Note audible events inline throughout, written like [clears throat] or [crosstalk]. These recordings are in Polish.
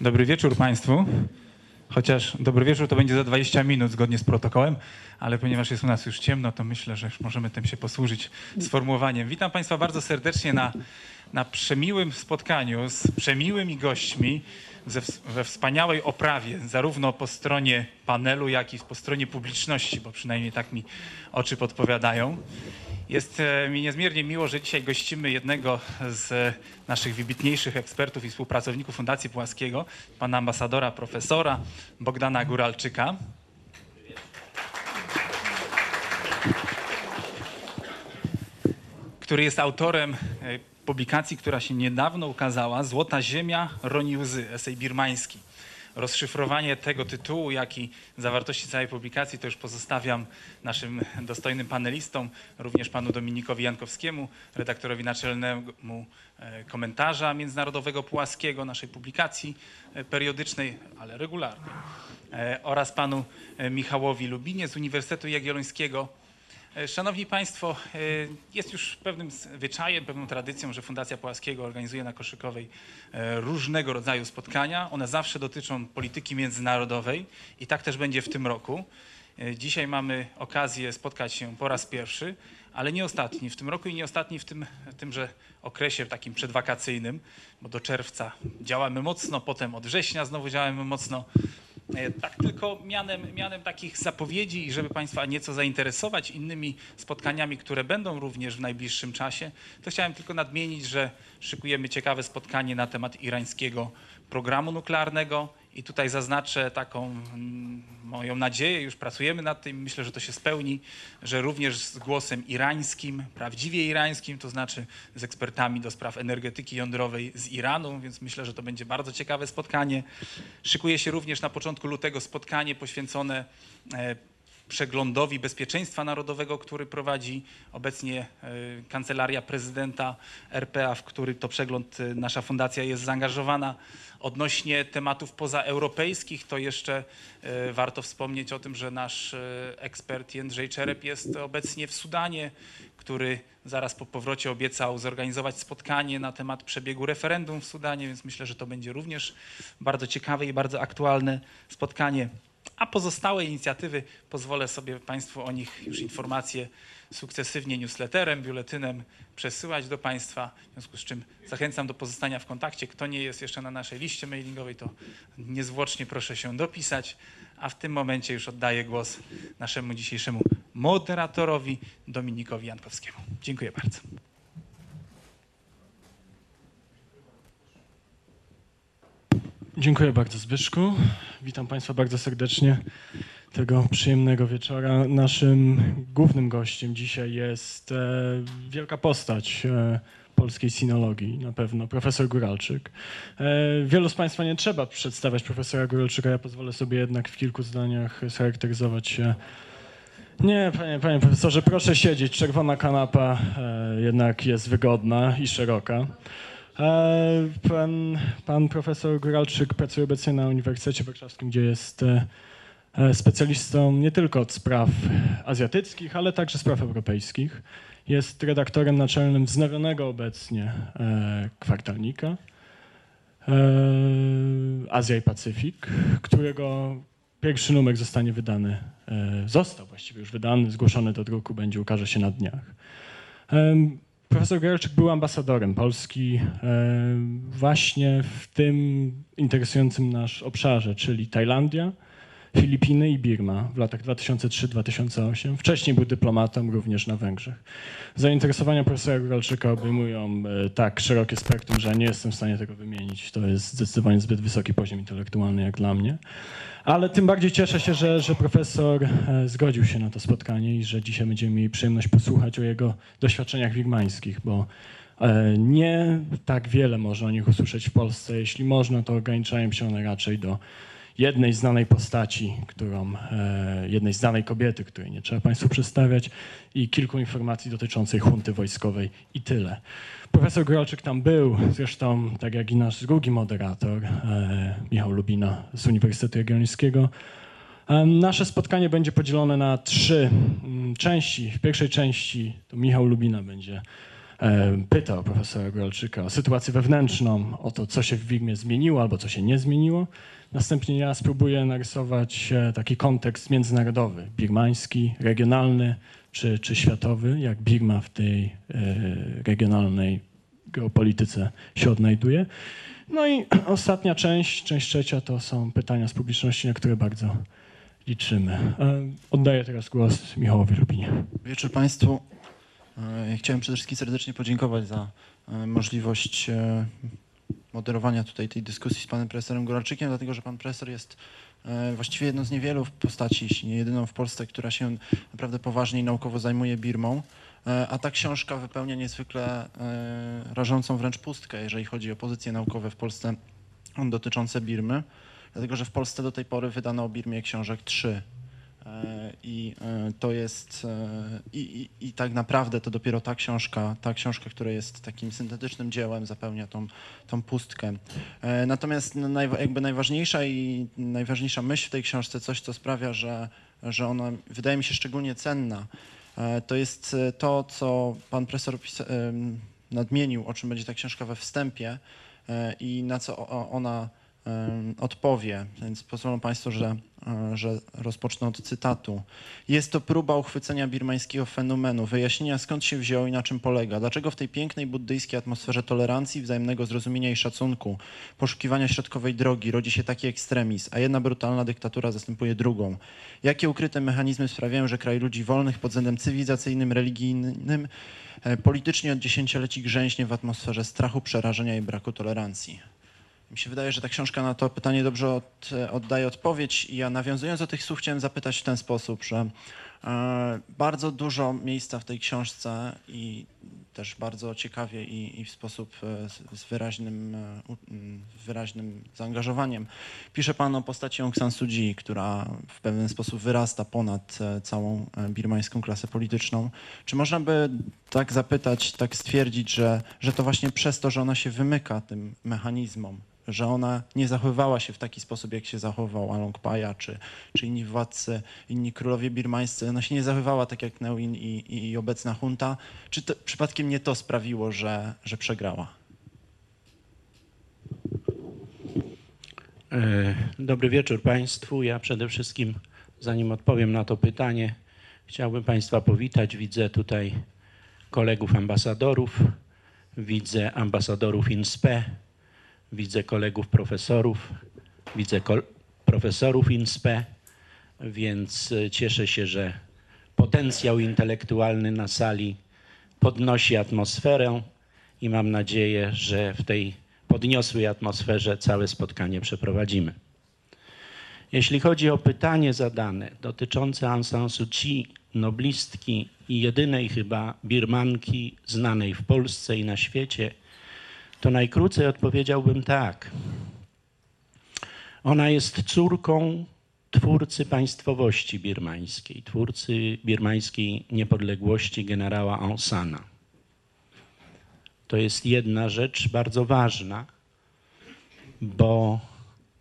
Dobry wieczór Państwu. Chociaż dobry wieczór to będzie za 20 minut zgodnie z protokołem, ale ponieważ jest u nas już ciemno, to myślę, że już możemy tym się posłużyć sformułowaniem. Witam Państwa bardzo serdecznie na, na przemiłym spotkaniu z przemiłymi gośćmi ze, we wspaniałej oprawie, zarówno po stronie panelu, jak i po stronie publiczności, bo przynajmniej tak mi oczy podpowiadają. Jest e, mi niezmiernie miło, że dzisiaj gościmy jednego z naszych wybitniejszych ekspertów i współpracowników Fundacji Płaskiego, pana ambasadora, profesora Bogdana Góralczyka. który jest autorem e, publikacji, która się niedawno ukazała, Złota Ziemia roni łzy, esej birmański. Rozszyfrowanie tego tytułu, jak i zawartości całej publikacji, to już pozostawiam naszym dostojnym panelistom, również panu Dominikowi Jankowskiemu, redaktorowi naczelnemu e, komentarza międzynarodowego Płaskiego, naszej publikacji e, periodycznej, ale regularnej, e, oraz panu Michałowi Lubinie z Uniwersytetu Jagiellońskiego, Szanowni Państwo, e, jest już pewnym zwyczajem, pewną tradycją, że Fundacja Płaskiego organizuje na Koszykowej e, różnego rodzaju spotkania. One zawsze dotyczą polityki międzynarodowej i tak też będzie w tym roku. E, Dzisiaj mamy okazję spotkać się po raz pierwszy, ale nie ostatni w tym roku i nie ostatni w tym, tymże okresie takim przedwakacyjnym, bo do czerwca działamy mocno, potem od września znowu działamy mocno. E, Tak tylko mianem, mianem takich zapowiedzi i żeby Państwa nieco zainteresować innymi spotkaniami, które będą również w najbliższym czasie, to chciałem tylko nadmienić, że szykujemy ciekawe spotkanie na temat irańskiego programu nuklearnego i tutaj zaznaczę taką mm, moją nadzieję, już pracujemy nad tym, myślę, że to się spełni, że również z głosem irańskim, prawdziwie irańskim, to znaczy z ekspertami do spraw energetyki jądrowej z Iranu, więc myślę, że to będzie bardzo ciekawe spotkanie. Szykuje się również na początku lutego spotkanie poświęcone e, przeglądowi bezpieczeństwa narodowego, który prowadzi obecnie e, Kancelaria Prezydenta RPA, w który to przegląd e, nasza fundacja jest zaangażowana. Odnośnie tematów pozaeuropejskich, to jeszcze e, warto wspomnieć o tym, że nasz e, ekspert Jędrzej Czerep jest obecnie w Sudanie, który zaraz po powrocie obiecał zorganizować spotkanie na temat przebiegu referendum w Sudanie, więc myślę, że to będzie również bardzo ciekawe i bardzo aktualne spotkanie. A pozostałe inicjatywy pozwolę sobie Państwu o nich już informacje sukcesywnie newsletterem, biuletynem przesyłać do Państwa. W związku z czym zachęcam do pozostania w kontakcie. Kto nie jest jeszcze na naszej liście mailingowej, to niezwłocznie proszę się dopisać. A w tym momencie już oddaję głos naszemu dzisiejszemu moderatorowi Dominikowi Jankowskiemu. Dziękuję bardzo. Dziękuję bardzo Zbyszku. Witam Państwa bardzo serdecznie tego przyjemnego wieczora. Naszym głównym gościem dzisiaj jest e, wielka postać e, polskiej sinologii, na pewno profesor Góralczyk. E, wielu z Państwa nie trzeba przedstawiać profesora Góralczyka, ja pozwolę sobie jednak w kilku zdaniach scharakteryzować się. Nie, panie, panie profesorze, proszę siedzieć. Czerwona kanapa jednak jest wygodna i szeroka. Pan, pan profesor Góralczyk pracuje obecnie na Uniwersytecie Warszawskim, gdzie jest specjalistą nie tylko od spraw azjatyckich, ale także spraw europejskich. Jest redaktorem naczelnym wznowionego obecnie e, kwartalnika e, Azja i Pacyfik, którego pierwszy numer zostanie wydany, e, został właściwie już wydany, zgłoszony do druku, będzie, ukaże się na dniach. Profesor Góralczyk był ambasadorem Polski e, właśnie w tym interesującym nasz obszarze, czyli Tajlandia, Filipiny i Birma w latach 2003-2008. Wcześniej był dyplomatą również na Węgrzech. Zainteresowania profesora Góralczyka obejmują e, tak szerokie spektrum, że nie jestem w stanie tego wymienić. To jest zdecydowanie zbyt wysoki poziom intelektualny jak dla mnie. Ale tym bardziej cieszę się, że, że profesor e, zgodził się na to spotkanie i że dzisiaj będziemy mieli przyjemność posłuchać o jego doświadczeniach wirmańskich, bo e, nie tak wiele można o nich usłyszeć w Polsce. Jeśli można, to ograniczają się one raczej do jednej znanej postaci, którą, e, jednej znanej kobiety, której nie trzeba Państwu przedstawiać i kilku informacji dotyczących hunty wojskowej i tyle. Profesor Góralczyk tam był, zresztą tak jak i nasz drugi moderator, e, Michał Lubina z Uniwersytetu Jagiellońskiego. Nasze spotkanie będzie podzielone na trzy mm, części. W pierwszej części to Michał Lubina będzie e, pytał profesora Góralczyka o sytuację wewnętrzną, o to, co się w Birmie zmieniło albo co się nie zmieniło. Następnie ja spróbuję narysować e, taki kontekst międzynarodowy, birmański, regionalny czy, czy światowy, jak Birma w tej e, regionalnej geopolityce się odnajduje. No i [clears throat] ostatnia część, część trzecia, to są pytania z publiczności, na które bardzo liczymy. E, Oddaję teraz głos Michałowi Lubinie. Wieczór Państwu. Chciałem przede wszystkim serdecznie podziękować za możliwość moderowania tutaj tej dyskusji z panem profesorem Goralczykiem, dlatego że pan profesor jest e, właściwie jedną z niewielu postaci, jeśli nie jedyną w Polsce, która się naprawdę poważnie i naukowo zajmuje Birmą. E, A ta książka wypełnia niezwykle e, rażącą wręcz pustkę, jeżeli chodzi o pozycje naukowe w Polsce dotyczące Birmy, dlatego że w Polsce do tej pory wydano o Birmie książek trzy. E, I e, to jest, e, i, i, i tak naprawdę to dopiero ta książka, ta książka, która jest takim syntetycznym dziełem, zapełnia tą, tą pustkę. Natomiast naj, jakby najważniejsza i najważniejsza myśl w tej książce, coś co sprawia, że, że ona wydaje mi się szczególnie cenna, to jest to, co pan profesor nadmienił, o czym będzie ta książka we wstępie i na co ona odpowie, więc pozwolą Państwo, że, że rozpocznę od cytatu. Jest to próba uchwycenia birmańskiego fenomenu, wyjaśnienia skąd się wziął i na czym polega, dlaczego w tej pięknej buddyjskiej atmosferze tolerancji, wzajemnego zrozumienia i szacunku, poszukiwania środkowej drogi rodzi się taki ekstremizm, a jedna brutalna dyktatura zastępuje drugą. Jakie ukryte mechanizmy sprawiają, że kraj ludzi wolnych pod względem cywilizacyjnym, religijnym, e, politycznie od dziesięcioleci grzęźnie w atmosferze strachu, przerażenia i braku tolerancji? Mi się wydaje, że ta książka na to pytanie dobrze od, oddaje odpowiedź. I ja nawiązując do tych słów chciałem zapytać w ten sposób, że e, bardzo dużo miejsca w tej książce i też bardzo ciekawie i, i w sposób e, z, wyraźnym, e, wyraźnym zaangażowaniem. Pisze Pan o postaci Aung San Suu Kyi, która w pewien sposób wyrasta ponad całą birmańską klasę polityczną. Czy można by tak zapytać, tak stwierdzić, że, że to właśnie przez to, że ona się wymyka tym mechanizmom, że ona nie zachowywała się w taki sposób, jak się zachował Along Paja, czy, czy inni władcy, inni królowie birmańscy, ona się nie zachowywała tak jak Neuin i, i, i obecna junta, czy to, przypadkiem nie to sprawiło, że, że przegrała? E, Dobry wieczór Państwu. Ja przede wszystkim, zanim odpowiem na to pytanie, chciałbym Państwa powitać. Widzę tutaj kolegów ambasadorów, widzę ambasadorów INSPE, widzę kolegów profesorów, widzę kol- profesorów INSPE, więc e, cieszę się, że potencjał intelektualny na sali podnosi atmosferę i mam nadzieję, że w tej podniosłej atmosferze całe spotkanie przeprowadzimy. Jeśli chodzi o pytanie zadane dotyczące Aung San Suu Kyi, noblistki i jedynej chyba Birmanki znanej w Polsce i na świecie, to najkrócej odpowiedziałbym tak. Ona jest córką twórcy państwowości birmańskiej, twórcy birmańskiej niepodległości generała Aung Sana. To jest jedna rzecz bardzo ważna, bo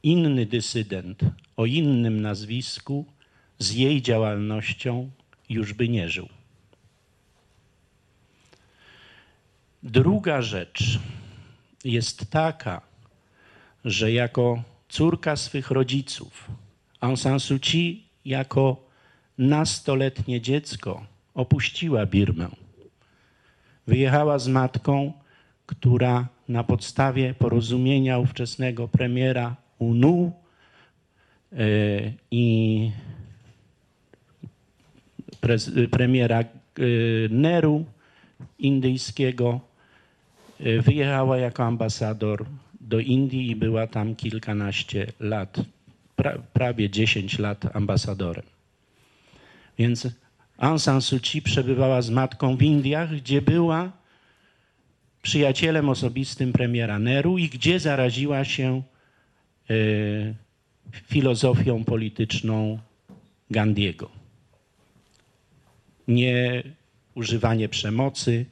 inny dysydent o innym nazwisku z jej działalnością już by nie żył. Druga rzecz jest taka, że jako córka swych rodziców, Aung San Suu Kyi jako nastoletnie dziecko opuściła Birmę. Wyjechała z matką, która na podstawie porozumienia ówczesnego premiera UNU e, i premiera e, Nehru indyjskiego wyjechała jako ambasador do Indii i była tam kilkanaście lat, pra, prawie 10 lat ambasadorem. Więc Aung San Suu Kyi przebywała z matką w Indiach, gdzie była przyjacielem osobistym premiera Nehru i gdzie zaraziła się e, filozofią polityczną Gandiego. Nie używanie przemocy,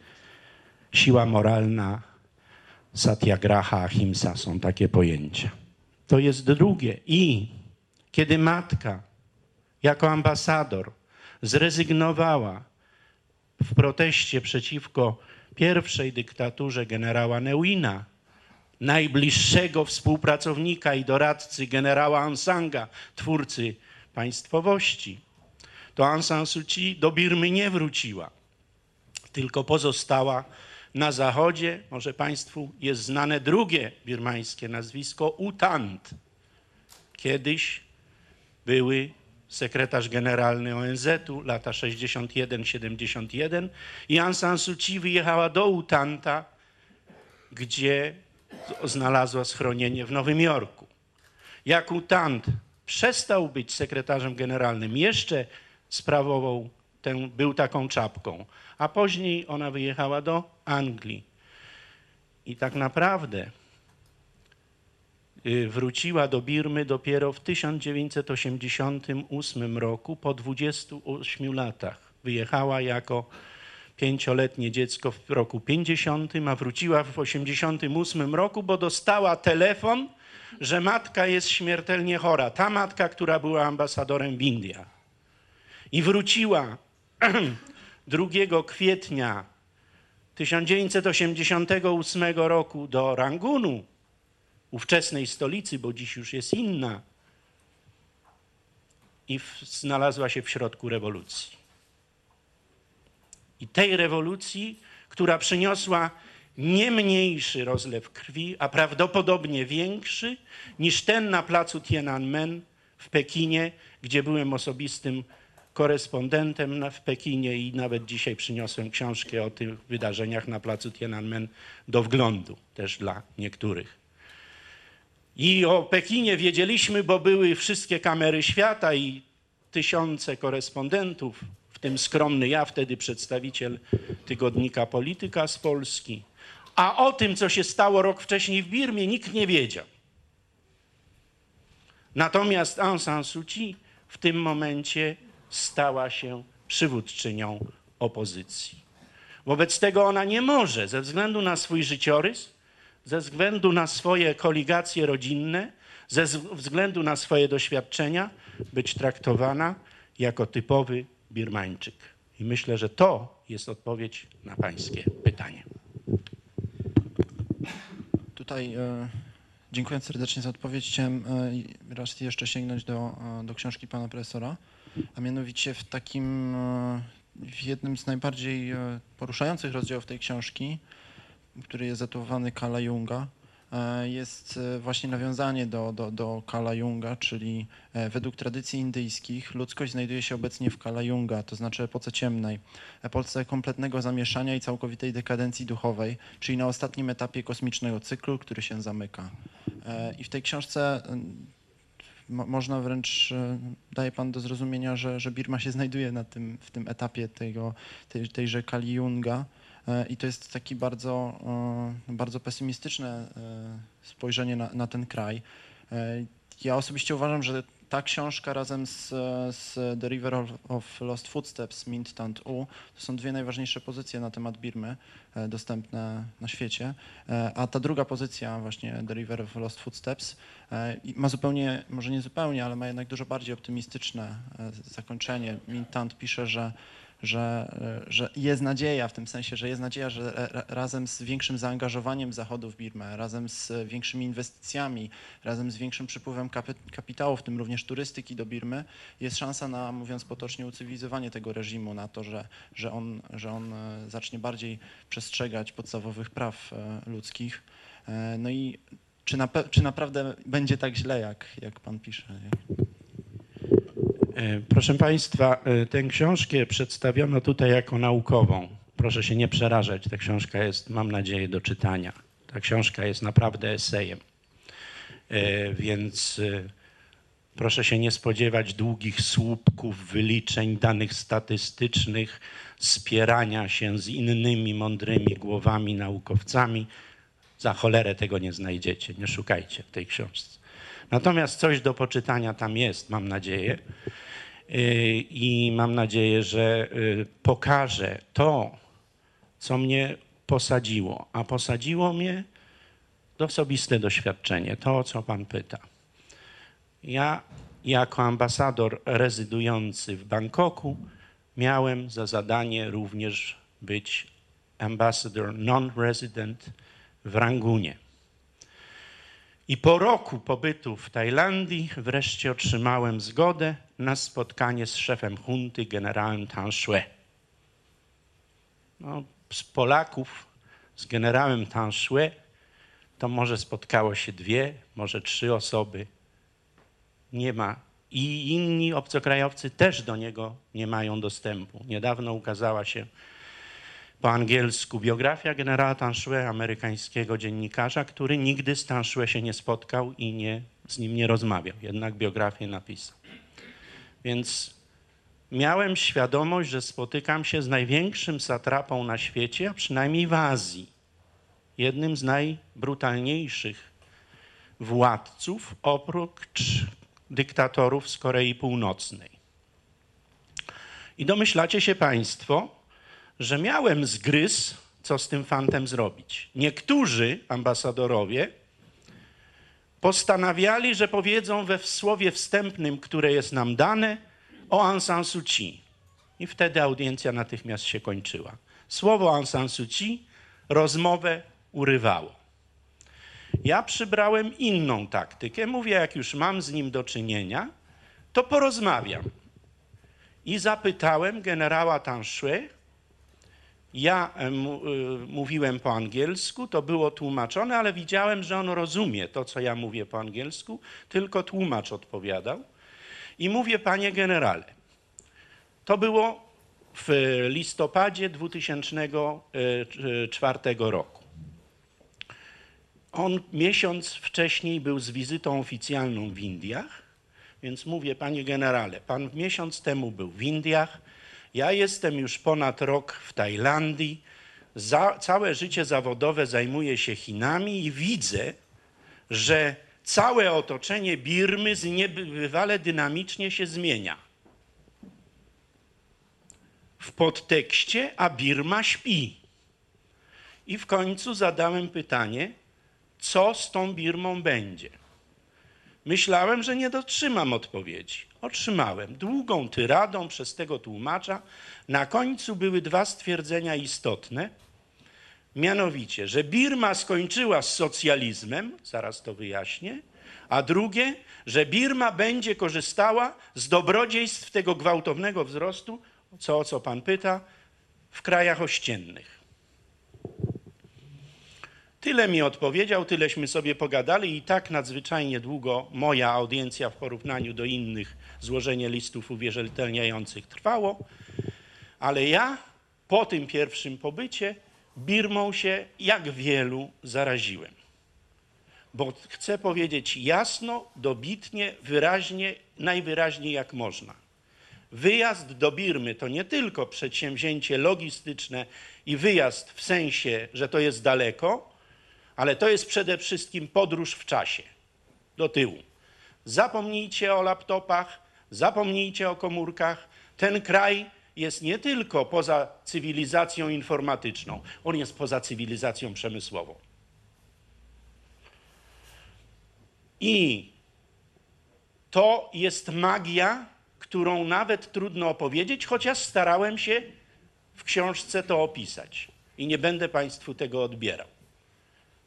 siła moralna, satyagraha, ahimsa są takie pojęcia. To jest drugie. I kiedy matka jako ambasador zrezygnowała w proteście przeciwko pierwszej dyktaturze generała Neuina, najbliższego współpracownika i doradcy generała Ansanga, twórcy państwowości, to Aung San Suu Kyi do Birmy nie wróciła, tylko pozostała na zachodzie. Może Państwu jest znane drugie birmańskie nazwisko U Thant. Kiedyś były sekretarz generalny ONZ-u, lata 61-71 i Aung San Suu Kyi wyjechała do U Thanta, gdzie znalazła schronienie w Nowym Jorku. Jak U Thant przestał być sekretarzem generalnym, jeszcze sprawował tę, był taką czapką, a później ona wyjechała do Anglii. I tak naprawdę y, wróciła do Birmy dopiero w 1988 roku, po 28 latach. Wyjechała jako pięcioletnie dziecko w roku 50, a wróciła w 88 roku, bo dostała telefon, że matka jest śmiertelnie chora. Ta matka, która była ambasadorem w Indiach. I wróciła [clears throat] 2 kwietnia 1988 roku do Rangunu, ówczesnej stolicy, bo dziś już jest inna, i w, znalazła się w środku rewolucji. I tej rewolucji, która przyniosła nie mniejszy rozlew krwi, a prawdopodobnie większy niż ten na placu Tiananmen w Pekinie, gdzie byłem osobistym korespondentem w Pekinie i nawet dzisiaj przyniosłem książkę o tych wydarzeniach na placu Tiananmen do wglądu, też dla niektórych. I o Pekinie wiedzieliśmy, bo były wszystkie kamery świata i tysiące korespondentów, w tym skromny ja, wtedy przedstawiciel tygodnika Polityka z Polski. A o tym, co się stało rok wcześniej w Birmie, nikt nie wiedział. Natomiast Aung San Suu Kyi w tym momencie stała się przywódczynią opozycji. Wobec tego ona nie może, ze względu na swój życiorys, ze względu na swoje koligacje rodzinne, ze względu na swoje doświadczenia, być traktowana jako typowy Birmańczyk. I myślę, że to jest odpowiedź na Pańskie pytanie. Tutaj e, dziękując serdecznie za odpowiedź, chciałem e, raz jeszcze sięgnąć do, e, do książki pana profesora, a mianowicie w takim, e, w jednym z najbardziej e, poruszających rozdziałów tej książki, który jest zatytułowany Kala Junga, e, jest właśnie nawiązanie do, do, do Kala Junga, czyli według tradycji indyjskich ludzkość znajduje się obecnie w Kala Junga, to znaczy epoce ciemnej, epoce kompletnego zamieszania i całkowitej dekadencji duchowej, czyli na ostatnim etapie kosmicznego cyklu, który się zamyka. I w tej książce mo- można wręcz, e, daje pan do zrozumienia, że, że Birma się znajduje na tym, w tym etapie tego, tej, tejże Kali Junga. E, I to jest taki bardzo, e, bardzo pesymistyczne spojrzenie na, na ten kraj. Ja osobiście uważam, że ta książka razem z, z The River of, Lost Footsteps Mint Tant U to są dwie najważniejsze pozycje na temat Birmy e, dostępne na świecie. E, A ta druga pozycja, właśnie The River of Lost Footsteps, e, ma zupełnie, może nie zupełnie, ale ma jednak dużo bardziej optymistyczne zakończenie. Mint Tant pisze, że że, e, że jest nadzieja, w tym sensie, że jest nadzieja, że ra- razem z większym zaangażowaniem Zachodu w Birmę, razem z większymi inwestycjami, razem z większym przypływem kapitału, w tym również turystyki do Birmy, jest szansa na, mówiąc potocznie, ucywilizowanie tego reżimu, na to, że, że, on, że on e, zacznie bardziej przestrzegać podstawowych praw e, ludzkich. E, No i czy, nape- czy naprawdę będzie tak źle, jak, jak pan pisze? nie? E, Proszę Państwa, e, tę książkę przedstawiono tutaj jako naukową. Proszę się nie przerażać, ta książka jest, mam nadzieję, do czytania. Ta książka jest naprawdę esejem. E, Więc proszę się nie spodziewać długich słupków, wyliczeń, danych statystycznych, spierania się z innymi mądrymi głowami, naukowcami. Za cholerę tego nie znajdziecie, nie szukajcie w tej książce. Natomiast coś do poczytania tam jest, mam nadzieję. Yy, I mam nadzieję, że yy, pokaże to, co mnie posadziło. A posadziło mnie osobiste doświadczenie, to o co Pan pyta. Ja, jako ambasador rezydujący w Bangkoku, miałem za zadanie również być ambassador non-resident w Rangunie. I po roku pobytu w Tajlandii wreszcie otrzymałem zgodę na spotkanie z szefem hunty, generałem Tan Shue. No, z Polaków, z generałem Tan Shue, to może spotkało się dwie, może trzy osoby. Nie ma. I inni obcokrajowcy też do niego nie mają dostępu. Niedawno ukazała się po angielsku biografia generała Tanszue, amerykańskiego dziennikarza, który nigdy z Tanszue się nie spotkał i nie, z nim nie rozmawiał. Jednak biografię napisał. Więc miałem świadomość, że spotykam się z największym satrapą na świecie, a przynajmniej w Azji. Jednym z najbrutalniejszych władców oprócz dyktatorów z Korei Północnej. I domyślacie się Państwo, że miałem zgryz, co z tym fantem zrobić. Niektórzy ambasadorowie postanawiali, że powiedzą we słowie wstępnym, które jest nam dane, o Aung San Suu Kyi. I wtedy audiencja natychmiast się kończyła. Słowo Aung San Suu Kyi rozmowę urywało. Ja przybrałem inną taktykę. Mówię, jak już mam z nim do czynienia, to porozmawiam. I zapytałem generała Tanszue, ja e, y, mówiłem po angielsku, to było tłumaczone, ale widziałem, że on rozumie to, co ja mówię po angielsku, tylko tłumacz odpowiadał. I mówię, panie generale, to było w listopadzie 2004 roku. On miesiąc wcześniej był z wizytą oficjalną w Indiach, więc mówię, panie generale, pan miesiąc temu był w Indiach, ja jestem już ponad rok w Tajlandii, za, całe życie zawodowe zajmuję się Chinami i widzę, że całe otoczenie Birmy niebywale dynamicznie się zmienia. W podtekście, a Birma śpi. I w końcu zadałem pytanie, co z tą Birmą będzie. Myślałem, że nie dotrzymam odpowiedzi. Otrzymałem długą tyradą przez tego tłumacza. Na końcu były dwa stwierdzenia istotne. Mianowicie, że Birma skończyła z socjalizmem, zaraz to wyjaśnię, a drugie, że Birma będzie korzystała z dobrodziejstw tego gwałtownego wzrostu, co o co pan pyta, w krajach ościennych. Tyle mi odpowiedział, tyleśmy sobie pogadali i tak nadzwyczajnie długo moja audiencja w porównaniu do innych złożenie listów uwierzytelniających trwało, ale ja po tym pierwszym pobycie Birmą się jak wielu zaraziłem. Bo chcę powiedzieć jasno, dobitnie, wyraźnie, najwyraźniej jak można. Wyjazd do Birmy to nie tylko przedsięwzięcie logistyczne i wyjazd w sensie, że to jest daleko, ale to jest przede wszystkim podróż w czasie, do tyłu. Zapomnijcie o laptopach, zapomnijcie o komórkach. Ten kraj jest nie tylko poza cywilizacją informatyczną, on jest poza cywilizacją przemysłową. I to jest magia, którą nawet trudno opowiedzieć, chociaż starałem się w książce to opisać. I nie będę Państwu tego odbierał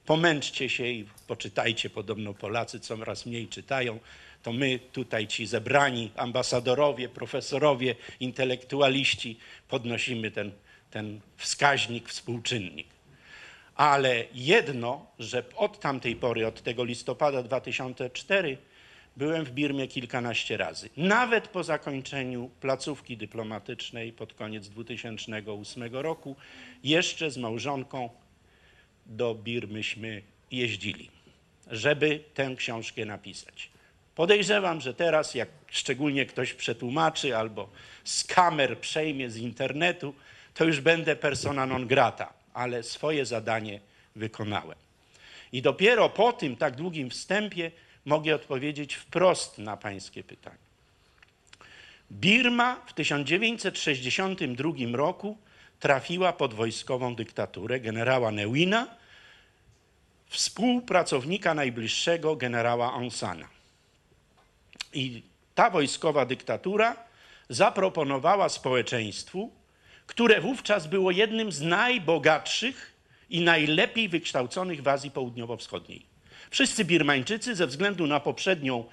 pomęczcie się i poczytajcie, podobno Polacy coraz mniej czytają, to my tutaj ci zebrani ambasadorowie, profesorowie, intelektualiści podnosimy ten, ten wskaźnik, współczynnik. Ale jedno, że od tamtej pory, od tego listopada 2004, byłem w Birmie kilkanaście razy. Nawet po zakończeniu placówki dyplomatycznej pod koniec 2008 roku, jeszcze z małżonką do Birmyśmy jeździli, żeby tę książkę napisać. Podejrzewam, że teraz, jak szczególnie ktoś przetłumaczy albo z kamer przejmie z internetu, to już będę persona non grata, ale swoje zadanie wykonałem. I dopiero po tym tak długim wstępie mogę odpowiedzieć wprost na Pańskie pytanie. Birma w 1962 roku trafiła pod wojskową dyktaturę generała Neuina, współpracownika najbliższego generała Aung Sana. I ta wojskowa dyktatura zaproponowała społeczeństwu które wówczas było jednym z najbogatszych i najlepiej wykształconych w Azji Południowo-Wschodniej. Wszyscy Birmańczycy ze względu na poprzednią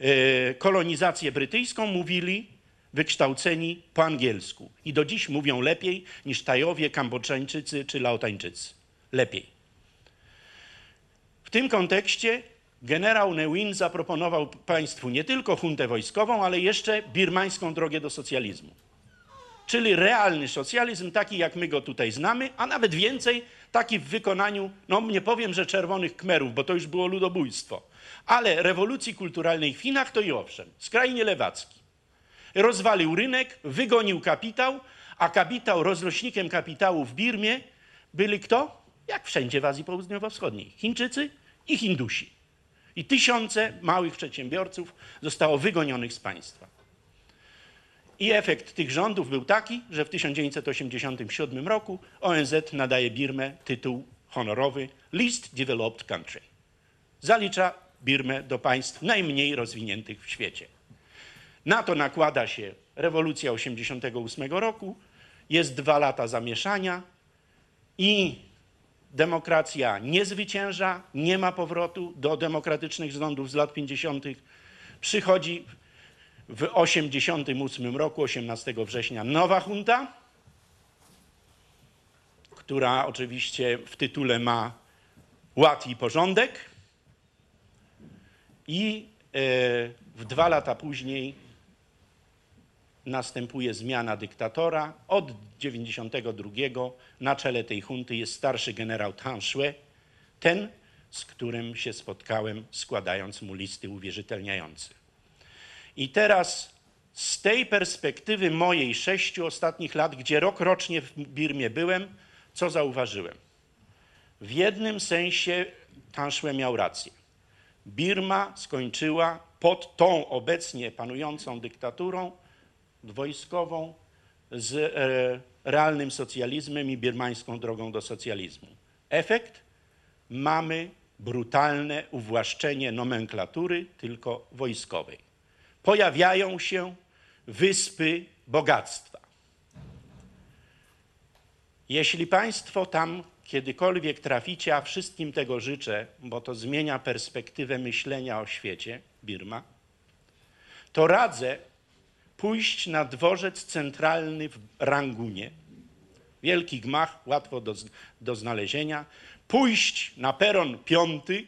e, kolonizację brytyjską mówili wykształceni po angielsku i do dziś mówią lepiej niż Tajowie, Kambodżańczycy czy Laotańczycy. Lepiej. W tym kontekście generał Ne Win zaproponował państwu nie tylko huntę wojskową, ale jeszcze birmańską drogę do socjalizmu. Czyli realny socjalizm, taki jak my go tutaj znamy, a nawet więcej, taki w wykonaniu, no nie powiem, że czerwonych kmerów, bo to już było ludobójstwo, ale rewolucji kulturalnej w Chinach to i owszem, skrajnie lewacki. Rozwalił rynek, wygonił kapitał, a kapitał, rozrośnikiem kapitału w Birmie byli kto? Jak wszędzie w Azji Południowo-Wschodniej. Chińczycy i Hindusi. I tysiące małych przedsiębiorców zostało wygonionych z państwa. I efekt tych rządów był taki, że w 1987 roku ONZ nadaje Birmę tytuł honorowy Least Developed Country. Zalicza Birmę do państw najmniej rozwiniętych w świecie. Na to nakłada się rewolucja 1988 roku, jest dwa lata zamieszania i demokracja nie zwycięża, nie ma powrotu do demokratycznych rządów z lat 50. Przychodzi w 1988 roku, 18 września, nowa junta, która oczywiście w tytule ma ład i porządek. I e, w dwa lata później następuje zmiana dyktatora. Od 92 na czele tej hunty jest starszy generał Tan Shue, ten, z którym się spotkałem, składając mu listy uwierzytelniające. I teraz z tej perspektywy mojej sześciu ostatnich lat, gdzie rok rocznie w Birmie byłem, co zauważyłem? W jednym sensie Tan Shue miał rację. Birma skończyła pod tą obecnie panującą dyktaturą wojskową z e, realnym socjalizmem i birmańską drogą do socjalizmu. Efekt? Mamy brutalne uwłaszczenie nomenklatury, tylko wojskowej. Pojawiają się wyspy bogactwa. Jeśli Państwo tam kiedykolwiek traficie, a wszystkim tego życzę, bo to zmienia perspektywę myślenia o świecie, Birma, to radzę pójść na dworzec centralny w Rangunie. Wielki gmach, łatwo do, do znalezienia. Pójść na peron piąty,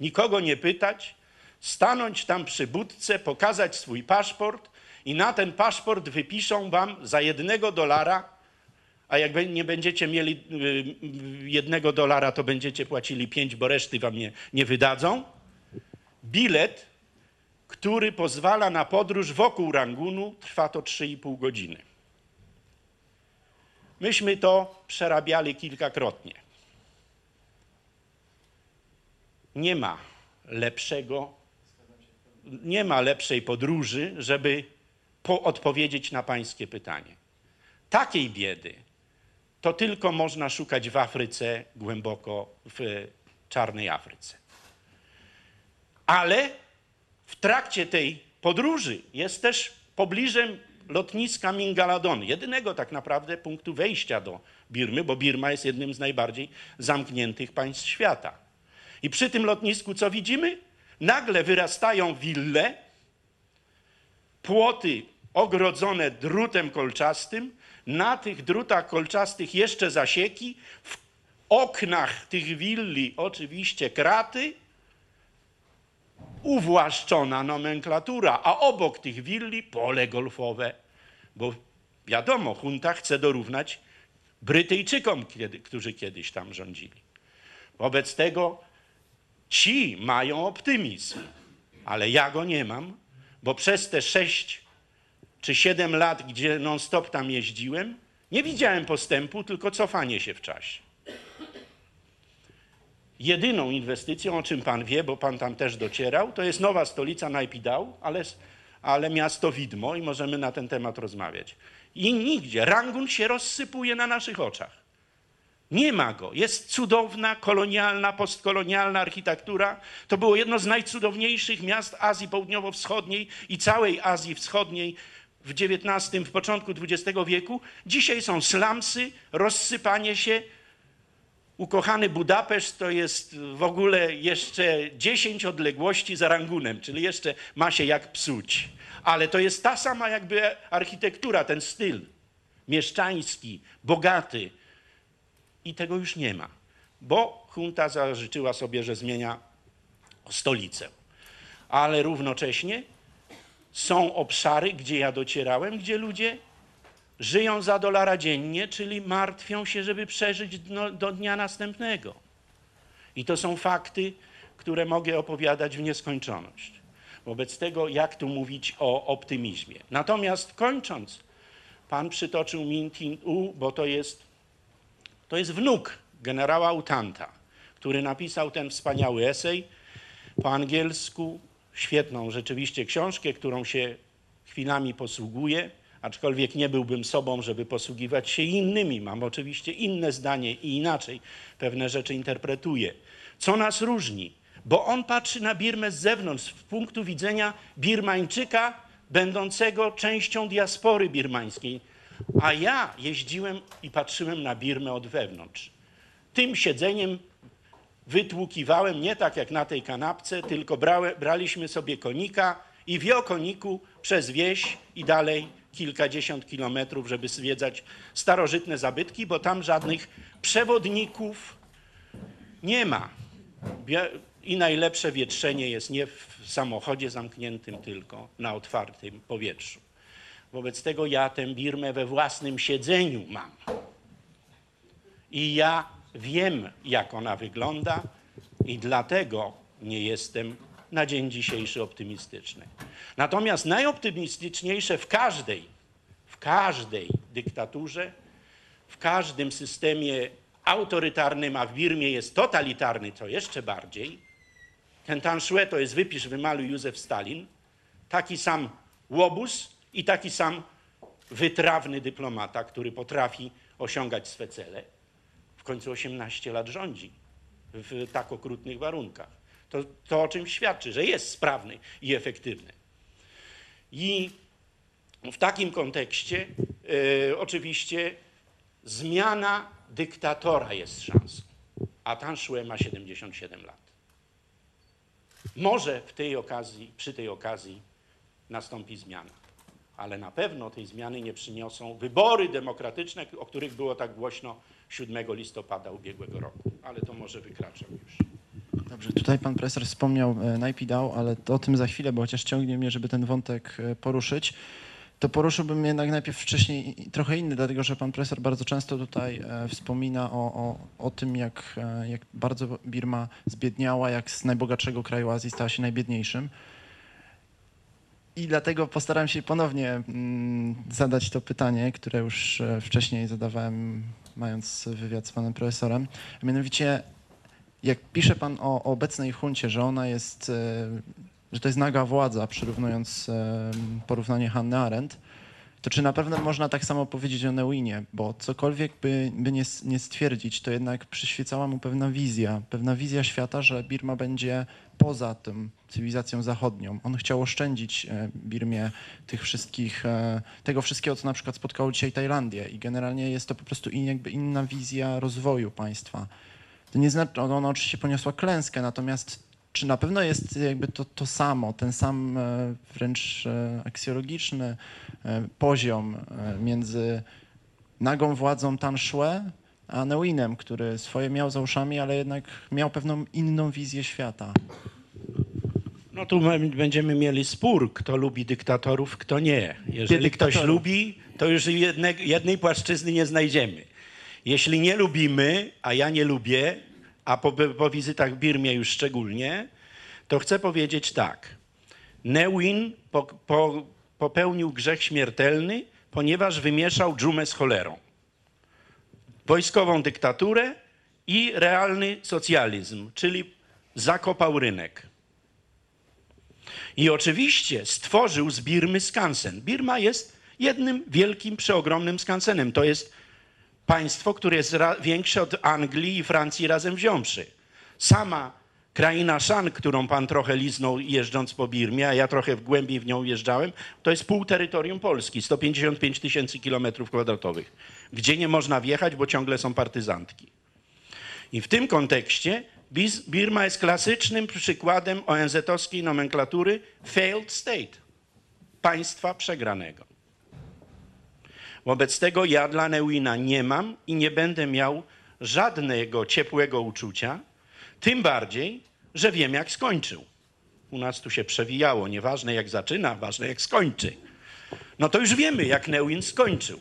nikogo nie pytać, stanąć tam przy budce, pokazać swój paszport i na ten paszport wypiszą wam za jednego dolara, a jak nie będziecie mieli y, jednego dolara, to będziecie płacili pięć, bo reszty wam nie, nie wydadzą. Bilet który pozwala na podróż wokół Rangunu. Trwa to 3,5 godziny. Myśmy to przerabiali kilkakrotnie. Nie ma lepszego, nie ma lepszej podróży, żeby po odpowiedzieć na pańskie pytanie. Takiej biedy to tylko można szukać w Afryce, głęboko w czarnej Afryce. Ale w trakcie tej podróży jest też pobliżem lotniska Mingaladon, jedynego tak naprawdę punktu wejścia do Birmy, bo Birma jest jednym z najbardziej zamkniętych państw świata. I przy tym lotnisku co widzimy? Nagle wyrastają wille, płoty ogrodzone drutem kolczastym, na tych drutach kolczastych jeszcze zasieki, w oknach tych willi oczywiście kraty, uwłaszczona nomenklatura, a obok tych willi pole golfowe, bo wiadomo, junta chce dorównać Brytyjczykom, kiedy, którzy kiedyś tam rządzili. Wobec tego ci mają optymizm, ale ja go nie mam, bo przez te sześć czy siedem lat, gdzie non-stop tam jeździłem, nie widziałem postępu, tylko cofanie się w czasie. Jedyną inwestycją, o czym pan wie, bo pan tam też docierał, to jest nowa stolica Najpidał, ale, ale miasto widmo i możemy na ten temat rozmawiać. I nigdzie. Rangun się rozsypuje na naszych oczach. Nie ma go. Jest cudowna, kolonialna, postkolonialna architektura. To było jedno z najcudowniejszych miast Azji Południowo-Wschodniej i całej Azji Wschodniej w XIX, w początku XX wieku. Dzisiaj są slumsy, rozsypanie się. Ukochany Budapeszt to jest w ogóle jeszcze 10 odległości za Rangunem, czyli jeszcze ma się jak psuć. Ale to jest ta sama jakby architektura, ten styl mieszczański, bogaty. I tego już nie ma, bo junta zażyczyła sobie, że zmienia stolicę. Ale równocześnie są obszary, gdzie ja docierałem, gdzie ludzie żyją za dolara dziennie, czyli martwią się, żeby przeżyć dno, do dnia następnego. I to są fakty, które mogę opowiadać w nieskończoność. Wobec tego, jak tu mówić o optymizmie. Natomiast kończąc, pan przytoczył Min Tin U, bo to jest, to jest wnuk generała Utanta, który napisał ten wspaniały esej po angielsku, świetną rzeczywiście książkę, którą się chwilami posługuję, aczkolwiek nie byłbym sobą, żeby posługiwać się innymi. Mam oczywiście inne zdanie i inaczej pewne rzeczy interpretuję. Co nas różni? Bo on patrzy na Birmę z zewnątrz, z punktu widzenia Birmańczyka, będącego częścią diaspory birmańskiej. A ja jeździłem i patrzyłem na Birmę od wewnątrz. Tym siedzeniem wytłukiwałem nie tak jak na tej kanapce, tylko brałem, braliśmy sobie konika i w koniku przez wieś i dalej kilkadziesiąt kilometrów, żeby zwiedzać starożytne zabytki, bo tam żadnych przewodników nie ma. I najlepsze wietrzenie jest nie w samochodzie zamkniętym, tylko na otwartym powietrzu. Wobec tego ja tę Birmę we własnym siedzeniu mam. I ja wiem, jak ona wygląda, i dlatego nie jestem na dzień dzisiejszy optymistyczny. Natomiast najoptymistyczniejsze w każdej, w każdej dyktaturze, w każdym systemie autorytarnym, a w Birmie jest totalitarny, co jeszcze bardziej. Ten Tanszue to jest wypisz, wymaluj Józef Stalin, taki sam łobuz i taki sam wytrawny dyplomata, który potrafi osiągać swe cele w końcu 18 lat rządzi w tak okrutnych warunkach. To, to o czym świadczy, że jest sprawny i efektywny. I w takim kontekście e, oczywiście zmiana dyktatora jest szansą, a Tanszue ma 77 lat. Może w tej okazji, przy tej okazji nastąpi zmiana, ale na pewno tej zmiany nie przyniosą wybory demokratyczne, o których było tak głośno 7 listopada ubiegłego roku, ale to może wykraczam już. Dobrze, tutaj pan profesor wspomniał e, Najpidał, ale to o tym za chwilę, bo chociaż ciągnie mnie, żeby ten wątek e, poruszyć, to poruszyłbym jednak najpierw wcześniej trochę inny, dlatego że pan profesor bardzo często tutaj e, wspomina o, o, o tym, jak, jak bardzo Birma zbiedniała, jak z najbogatszego kraju Azji stała się najbiedniejszym. I dlatego postaram się ponownie mm, zadać to pytanie, które już wcześniej zadawałem, mając wywiad z panem profesorem. A mianowicie, jak pisze pan o, obecnej huncie, że ona jest, e, że to jest naga władza, przyrównując e, porównanie Hannah Arendt, to czy na pewno można tak samo powiedzieć o Neuinie? Bo cokolwiek by, by nie, nie stwierdzić, to jednak przyświecała mu pewna wizja, pewna wizja świata, że Birma będzie poza tym cywilizacją zachodnią. On chciał oszczędzić e, Birmie tych wszystkich, tego wszystkiego, co na przykład spotkało dzisiaj Tajlandię i generalnie jest to po prostu in, jakby inna wizja rozwoju państwa. To nie znaczy, ona ona oczywiście poniosła klęskę, natomiast czy na pewno jest jakby to, to samo, ten sam e, wręcz e, aksjologiczny e, poziom między nagą władzą Tanszue a Neuinem, który swoje miał za uszami, ale jednak miał pewną inną wizję świata. No tu będziemy mieli spór, kto lubi dyktatorów, kto nie. Jeżeli ktoś lubi, to już jedne, jednej płaszczyzny nie znajdziemy. Jeśli nie lubimy, a ja nie lubię, a po, po wizytach w Birmie już szczególnie, to chcę powiedzieć tak. Neuin po, po, popełnił grzech śmiertelny, ponieważ wymieszał dżumę z cholerą. Wojskową dyktaturę i realny socjalizm, czyli zakopał rynek. I oczywiście stworzył z Birmy skansen. Birma jest jednym wielkim, przeogromnym skansenem. To jest państwo, które jest większe od Anglii i Francji razem wziąwszy. Sama Kraina Shan, którą pan trochę liznął jeżdżąc po Birmie, a ja trochę głębiej w nią jeżdżałem, to jest pół terytorium Polski, 155 tysięcy kilometrów kwadratowych, gdzie nie można wjechać, bo ciągle są partyzantki. I w tym kontekście Birma jest klasycznym przykładem ONZ-owskiej nomenklatury failed state, państwa przegranego. Wobec tego ja dla Neuina nie mam i nie będę miał żadnego ciepłego uczucia, tym bardziej, że wiem jak skończył. U nas tu się przewijało, nieważne jak zaczyna, ważne jak skończy. No to już wiemy, jak Neuin skończył.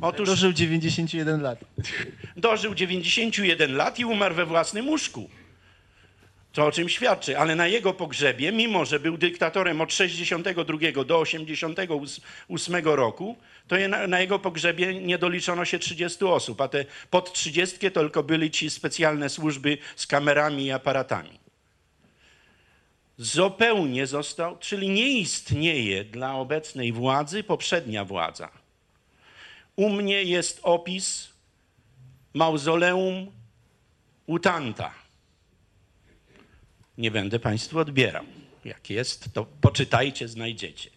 Otóż Dożył 91 lat. dożył 91 lat i umarł we własnym łóżku. To o czym świadczy, ale na jego pogrzebie, mimo że był dyktatorem od 62 do 88 roku, to na, na jego pogrzebie nie doliczono się 30 osób, a te pod 30 to tylko byli ci specjalne służby z kamerami i aparatami. Zupełnie został, czyli nie istnieje dla obecnej władzy poprzednia władza. U mnie jest opis mauzoleum Utanta. Nie będę Państwu odbierał. Jak jest, to poczytajcie, znajdziecie.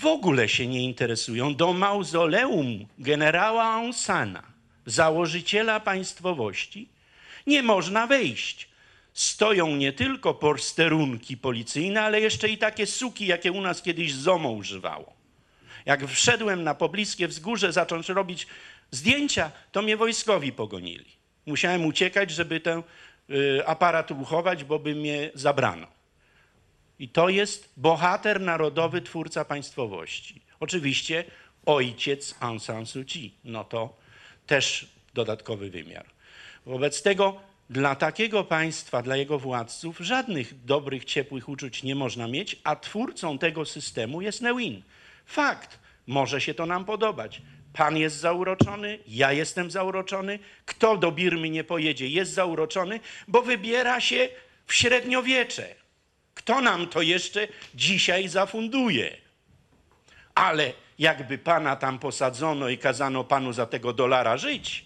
W ogóle się nie interesują do mauzoleum generała Aung Sana, założyciela państwowości, nie można wejść. Stoją nie tylko posterunki policyjne, ale jeszcze i takie suki, jakie u nas kiedyś ZOMO używało. Jak wszedłem na pobliskie wzgórze zacząć robić zdjęcia, to mnie wojskowi pogonili. Musiałem uciekać, żeby ten y, aparat uchować, bo by mnie zabrano. I to jest bohater narodowy, twórca państwowości. Oczywiście ojciec Aung San Suu Kyi. No to też dodatkowy wymiar. Wobec tego dla takiego państwa, dla jego władców żadnych dobrych, ciepłych uczuć nie można mieć, a twórcą tego systemu jest Neuin. Fakt, może się to nam podobać. Pan jest zauroczony, ja jestem zauroczony. Kto do Birmy nie pojedzie, jest zauroczony, bo wybiera się w średniowiecze. Kto nam to jeszcze dzisiaj zafunduje? Ale jakby pana tam posadzono i kazano panu za tego dolara żyć,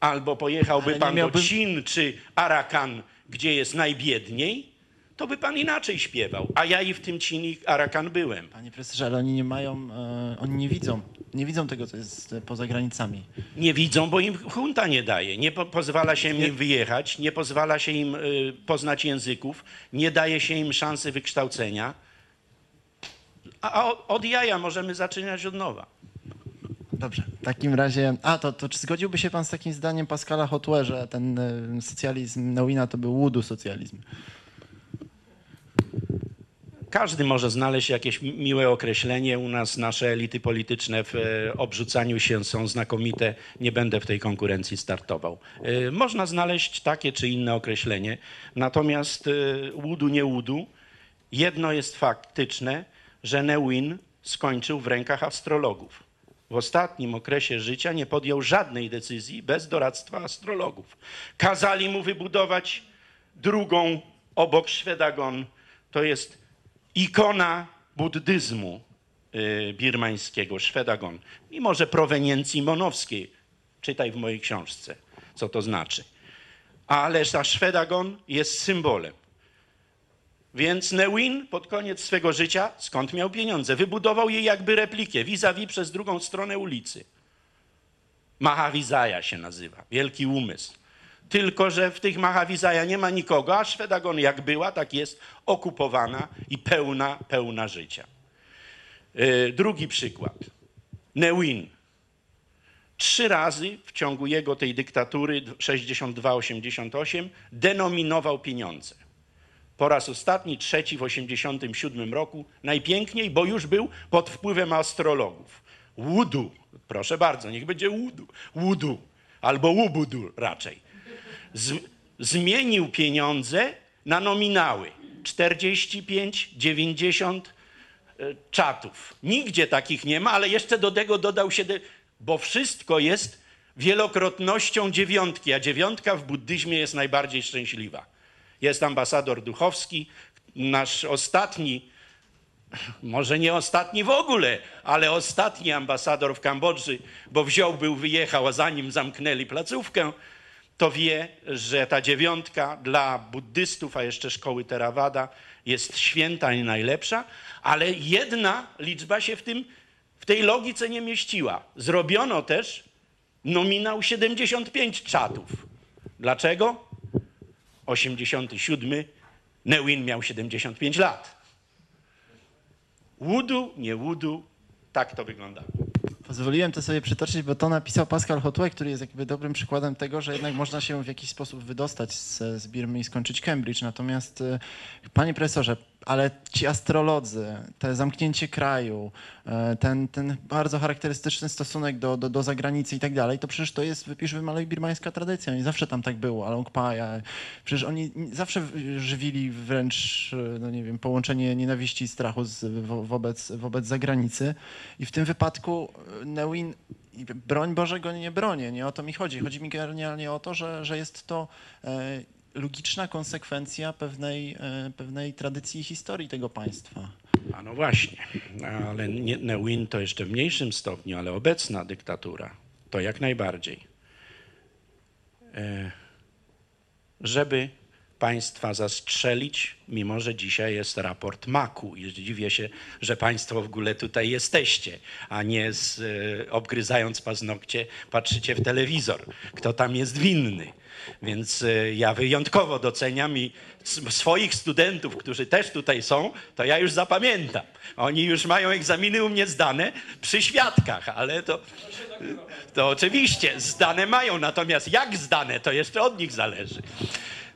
albo pojechałby pan do Chin czy Arakan, gdzie jest najbiedniej, to by pan inaczej śpiewał. A ja i w tym Chin i Arakan byłem. Panie profesorze, ale oni nie mają, e, oni nie widzą, nie widzą tego, co jest e, poza granicami. Nie widzą, bo im junta nie daje. Nie po, pozwala się im wyjechać, nie pozwala się im y, poznać języków, nie daje się im szansy wykształcenia. A, a od, jaja możemy zaczynać od nowa. Dobrze, w takim razie, a to, to czy zgodziłby się pan z takim zdaniem Pascala Hotue, że ten e, socjalizm Neuina to był łudu socjalizm? Każdy może znaleźć jakieś mi- miłe określenie. U nas nasze elity polityczne w e, obrzucaniu się są znakomite. Nie będę w tej konkurencji startował. E, Można znaleźć takie czy inne określenie. Natomiast e, łudu nie łudu. Jedno jest faktyczne, że Neuin skończył w rękach astrologów. W ostatnim okresie życia nie podjął żadnej decyzji bez doradztwa astrologów. Kazali mu wybudować drugą obok Szwedagon. To jest ikona buddyzmu y, birmańskiego, Szwedagon, mimo że proweniencji monowskiej. Czytaj w mojej książce, co to znaczy. Ale ta Szwedagon jest symbolem. Więc Neuin pod koniec swego życia, skąd miał pieniądze, wybudował jej jakby replikę vis-a-vis przez drugą stronę ulicy. Mahavizaja się nazywa, wielki umysł. Tylko, że w tych Mahavizaja nie ma nikogo, a Szwedagon jak była, tak jest okupowana i pełna, pełna życia. Yy, drugi przykład. Neuin. Trzy razy w ciągu jego tej dyktatury 62-88 denominował pieniądze. Po raz ostatni, trzeci w 87 roku, najpiękniej, bo już był pod wpływem astrologów. Łudu, proszę bardzo, niech będzie łudu, łudu, albo łubudu raczej. Z, zmienił pieniądze na nominały. 45, 90 e, czatów. Nigdzie takich nie ma, ale jeszcze do tego dodał się, bo wszystko jest wielokrotnością dziewiątki, a dziewiątka w buddyzmie jest najbardziej szczęśliwa. Jest ambasador duchowski, nasz ostatni, może nie ostatni w ogóle, ale ostatni ambasador w Kambodży, bo wziął, był, wyjechał, a zanim zamknęli placówkę, to wie, że ta dziewiątka dla buddystów, a jeszcze szkoły Theravada jest święta i najlepsza, ale jedna liczba się w, tym, w tej logice nie mieściła. Zrobiono też nominał 75 czatów. Dlaczego? 87 Neuin miał 75 lat. Łudu, nie łudu, tak to wygląda. Pozwoliłem to sobie przytoczyć, bo to napisał Pascal Hotway, który jest jakby dobrym przykładem tego, że jednak można się w jakiś sposób wydostać z, z Birmy i skończyć Cambridge. Natomiast, e, panie profesorze, ale ci astrolodzy, te zamknięcie kraju, e, ten, ten bardzo charakterystyczny stosunek do, do, do zagranicy i tak dalej, to przecież to jest, wypisz, wymaluj birmańska tradycja. Oni zawsze tam tak było, Along Paja. Przecież oni zawsze żywili wręcz, e, no nie wiem, połączenie nienawiści i strachu z, wo, wobec, wobec zagranicy. I w tym wypadku e, Neuin, broń Bożego nie bronię, nie o to mi chodzi. Chodzi mi generalnie o to, że, że jest to logiczna konsekwencja pewnej, e, pewnej tradycji i historii tego państwa. A no właśnie, ale nie, Neuin to jeszcze w mniejszym stopniu, ale obecna dyktatura to jak najbardziej. E, żeby państwa zastrzelić, mimo że dzisiaj jest raport Maku i dziwię się, że państwo w ogóle tutaj jesteście, a nie z, e, obgryzając paznokcie patrzycie w telewizor. Kto tam jest winny? Więc e, ja wyjątkowo doceniam i swoich studentów, którzy też tutaj są, to ja już zapamiętam. Oni już mają egzaminy u mnie zdane przy świadkach, ale to, to oczywiście zdane mają, natomiast jak zdane, to jeszcze od nich zależy.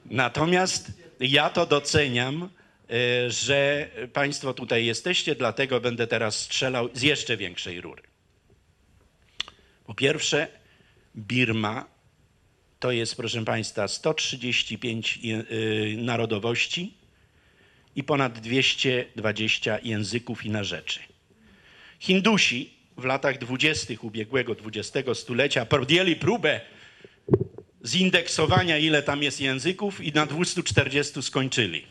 Natomiast ja to doceniam, e, że Państwo tutaj jesteście, dlatego będę teraz strzelał z jeszcze większej rury. Po pierwsze, Birma to jest, proszę Państwa, 135 je- y, narodowości i ponad 220 języków i narzeczy. Hindusi w latach 20. ubiegłego XX stulecia podjęli próbę zindeksowania, ile tam jest języków i na 240 skończyli.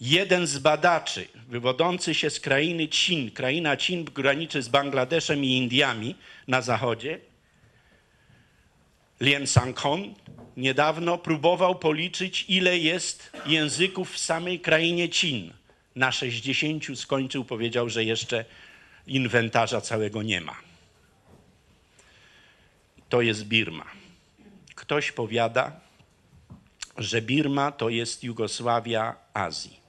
Jeden z badaczy wywodzący się z krainy Chin, kraina Chin graniczy z Bangladeszem i Indiami na zachodzie, Lien Sang-hon niedawno próbował policzyć, ile jest języków w samej krainie Chin. Na 60 skończył, powiedział, że jeszcze inwentarza całego nie ma. To jest Birma. Ktoś powiada, że Birma to jest Jugosławia Azji.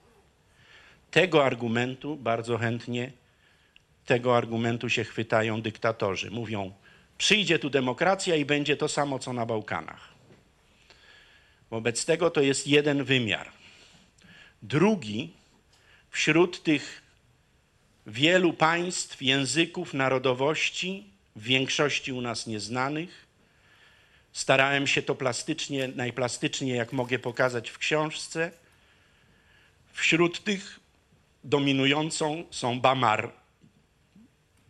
Tego argumentu bardzo chętnie, tego argumentu się chwytają dyktatorzy. Mówią, przyjdzie tu demokracja i będzie to samo, co na Bałkanach. Wobec tego to jest jeden wymiar. Drugi, wśród tych wielu państw, języków, narodowości, w większości u nas nieznanych, starałem się to plastycznie, najplastyczniej jak mogę pokazać w książce. Wśród tych dominującą są Bamar,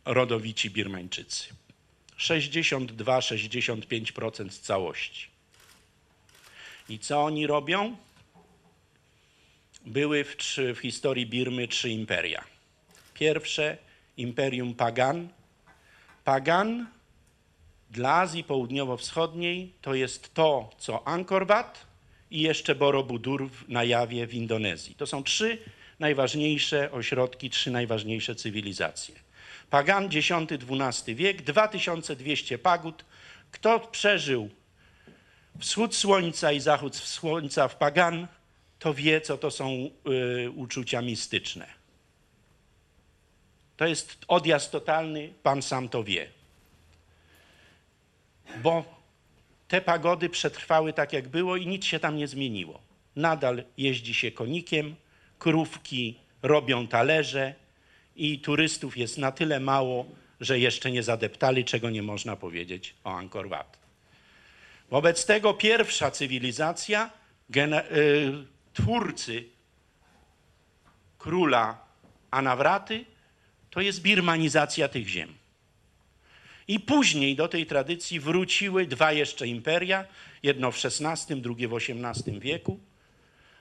rodowici Birmańczycy. 62-65% z całości. I co oni robią? Były w, w historii Birmy trzy imperia. Pierwsze imperium Pagan. Pagan dla Azji Południowo-Wschodniej to jest to, co Angkor Wat i jeszcze Borobudur na Jawie w Indonezji. To są trzy najważniejsze ośrodki, trzy najważniejsze cywilizacje. Pagan X-XII wiek, 2200 pagód. Kto przeżył wschód słońca i zachód słońca w Pagan, to wie, co to są y, uczucia mistyczne. To jest odjazd totalny, pan sam to wie. Bo te pagody przetrwały tak, jak było i nic się tam nie zmieniło. Nadal jeździ się konikiem, krówki robią talerze i turystów jest na tyle mało, że jeszcze nie zadeptali, czego nie można powiedzieć o Angkor Wat. Wobec tego pierwsza cywilizacja, y, twórcy króla Anawraty, to jest birmanizacja tych ziem. I później do tej tradycji wróciły dwa jeszcze imperia, jedno w XVI, drugie w XVIII wieku,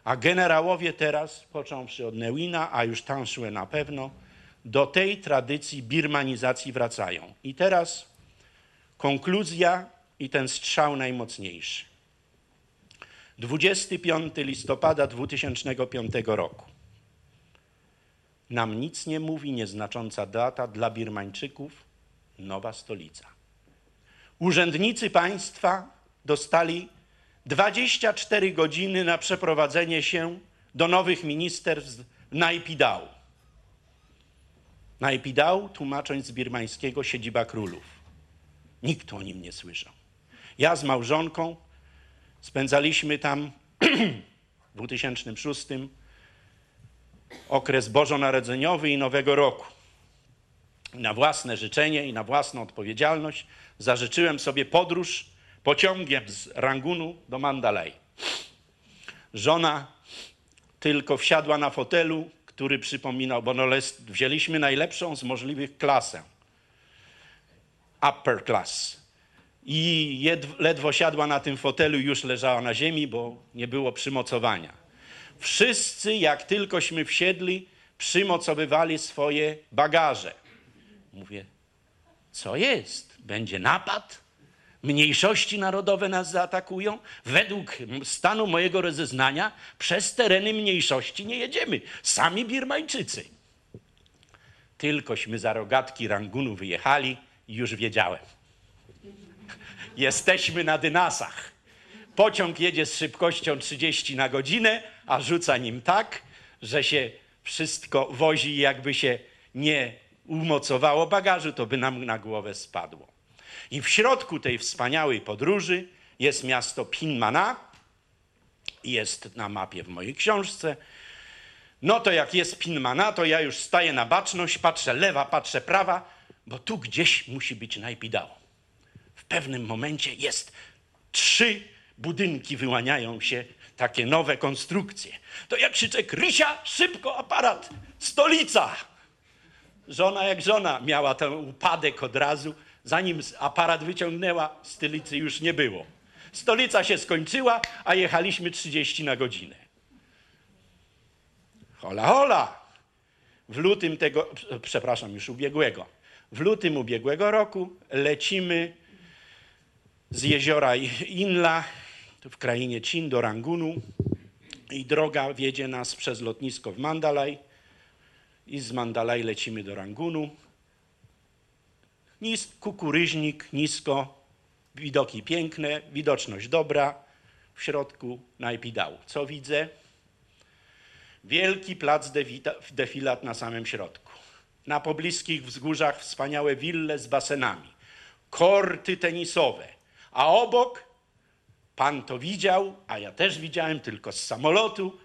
a generałowie teraz, począwszy od Neuina, a już Tanshue na pewno, do tej tradycji birmanizacji wracają. I teraz konkluzja i ten strzał najmocniejszy. 25 listopada 2005 roku. Nam nic nie mówi nieznacząca data dla Birmańczyków, nowa stolica. Urzędnicy państwa dostali 24 godziny na przeprowadzenie się do nowych ministerstw w Najpidał. Tłumacząc z birmańskiego, siedziba królów. Nikt o nim nie słyszał. Ja z małżonką spędzaliśmy tam [clears throat] w 2006 okres bożonarodzeniowy i Nowego Roku. Na własne życzenie i na własną odpowiedzialność zażyczyłem sobie podróż pociągiem z Rangunu do Mandalay. Żona tylko wsiadła na fotelu, który przypominał, bo no wzięliśmy najlepszą z możliwych klasę. Upper class. I jed, ledwo siadła na tym fotelu już leżała na ziemi, bo nie było przymocowania. Wszyscy, jak tylkośmy wsiedli, przymocowywali swoje bagaże. Mówię, co jest? Będzie napad? Mniejszości narodowe nas zaatakują? Według stanu mojego rozeznania przez tereny mniejszości nie jedziemy. Sami Birmańczycy. Tylkośmy za rogatki Rangunu wyjechali i już wiedziałem. Jesteśmy na dynasach. Pociąg jedzie z szybkością 30 na godzinę, a rzuca nim tak, że się wszystko wozi i jakby się nie umocowało bagażu, to by nam na głowę spadło. I w środku tej wspaniałej podróży jest miasto Pinmana, jest na mapie w mojej książce. No to jak jest Pinmana, to ja już staję na baczność, patrzę lewa, patrzę prawa, bo tu gdzieś musi być najpidało. W pewnym momencie jest trzy budynki wyłaniają się, takie nowe konstrukcje. To ja krzyczę, Krysia, szybko aparat, stolica! Żona jak żona miała ten upadek od razu. Zanim aparat wyciągnęła, stolicy już nie było. Stolica się skończyła, a jechaliśmy 30 na godzinę. Hola, hola! W lutym tego, przepraszam, już ubiegłego, w lutym ubiegłego roku lecimy z jeziora Inla w krainie Chin do Rangunu i droga wiedzie nas przez lotnisko w Mandalay i z Mandalay lecimy do Rangunu. Nis, kukuryźnik, nisko, widoki piękne, widoczność dobra, w środku najpidał. Co widzę? Wielki plac defilat na samym środku. Na pobliskich wzgórzach wspaniałe wille z basenami, korty tenisowe, a obok, pan to widział, a ja też widziałem tylko z samolotu,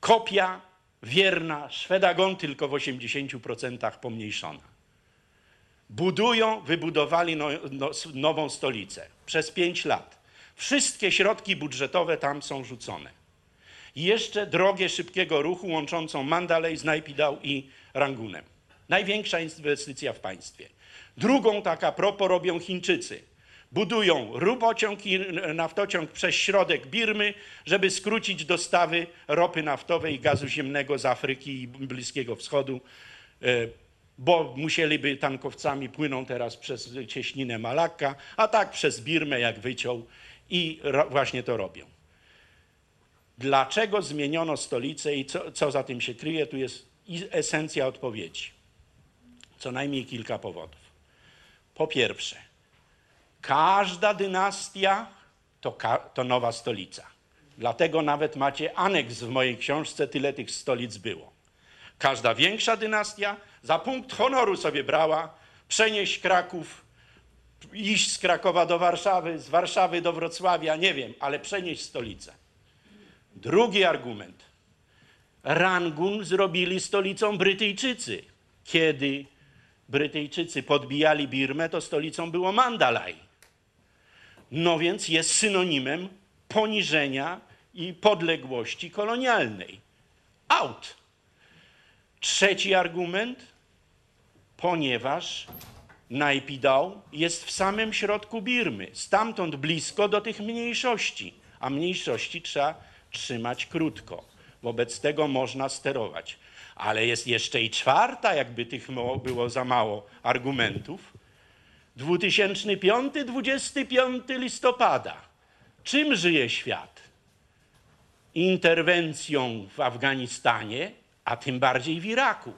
kopia wierna Szwedagon, tylko w 80% pomniejszona. Budują, wybudowali no, no, nową stolicę przez pięć lat. Wszystkie środki budżetowe tam są rzucone. Jeszcze drogę szybkiego ruchu łączącą Mandalay z Naypyidaw i Rangunem. Największa inwestycja w państwie. Drugą taka propo robią Chińczycy. Budują rubociąg i naftociąg przez środek Birmy, żeby skrócić dostawy ropy naftowej i gazu ziemnego z Afryki i Bliskiego Wschodu, e, bo musieliby tankowcami płyną teraz przez cieśninę Malakka, a tak przez Birmę jak wyciął i właśnie to robią. Dlaczego zmieniono stolicę i co, co za tym się kryje? Tu jest esencja odpowiedzi. Co najmniej kilka powodów. Po pierwsze, każda dynastia to, ka- to nowa stolica. Dlatego nawet macie aneks w mojej książce, tyle tych stolic było. Każda większa dynastia za punkt honoru sobie brała przenieść Kraków, iść z Krakowa do Warszawy, z Warszawy do Wrocławia, nie wiem, ale przenieść stolicę. Drugi argument. Rangun zrobili stolicą Brytyjczycy. Kiedy Brytyjczycy podbijali Birmę, to stolicą było Mandalay. No więc jest synonimem poniżenia i podległości kolonialnej. Out. Trzeci argument, ponieważ Najpidał jest w samym środku Birmy, stamtąd blisko do tych mniejszości, a mniejszości trzeba trzymać krótko. Wobec tego można sterować. Ale jest jeszcze i czwarta, jakby tych było za mało argumentów. 2005, 25 listopada. Czym żyje świat? Interwencją w Afganistanie, a tym bardziej w Iraku.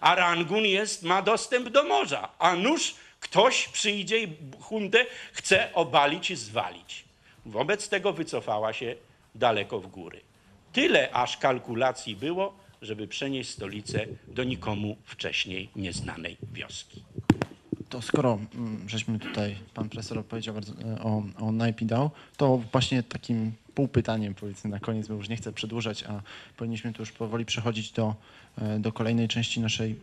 A Rangun jest, ma dostęp do morza, a nuż ktoś przyjdzie i huntę chce obalić i zwalić. Wobec tego wycofała się daleko w góry. Tyle aż kalkulacji było, żeby przenieść stolicę do nikomu wcześniej nieznanej wioski. To skoro mm, żeśmy tutaj, pan profesor opowiedział e, o, o Najpidał, to właśnie takim półpytaniem powiedzmy na koniec, bo już nie chcę przedłużać, a powinniśmy tu już powoli przechodzić do, e, do kolejnej części naszej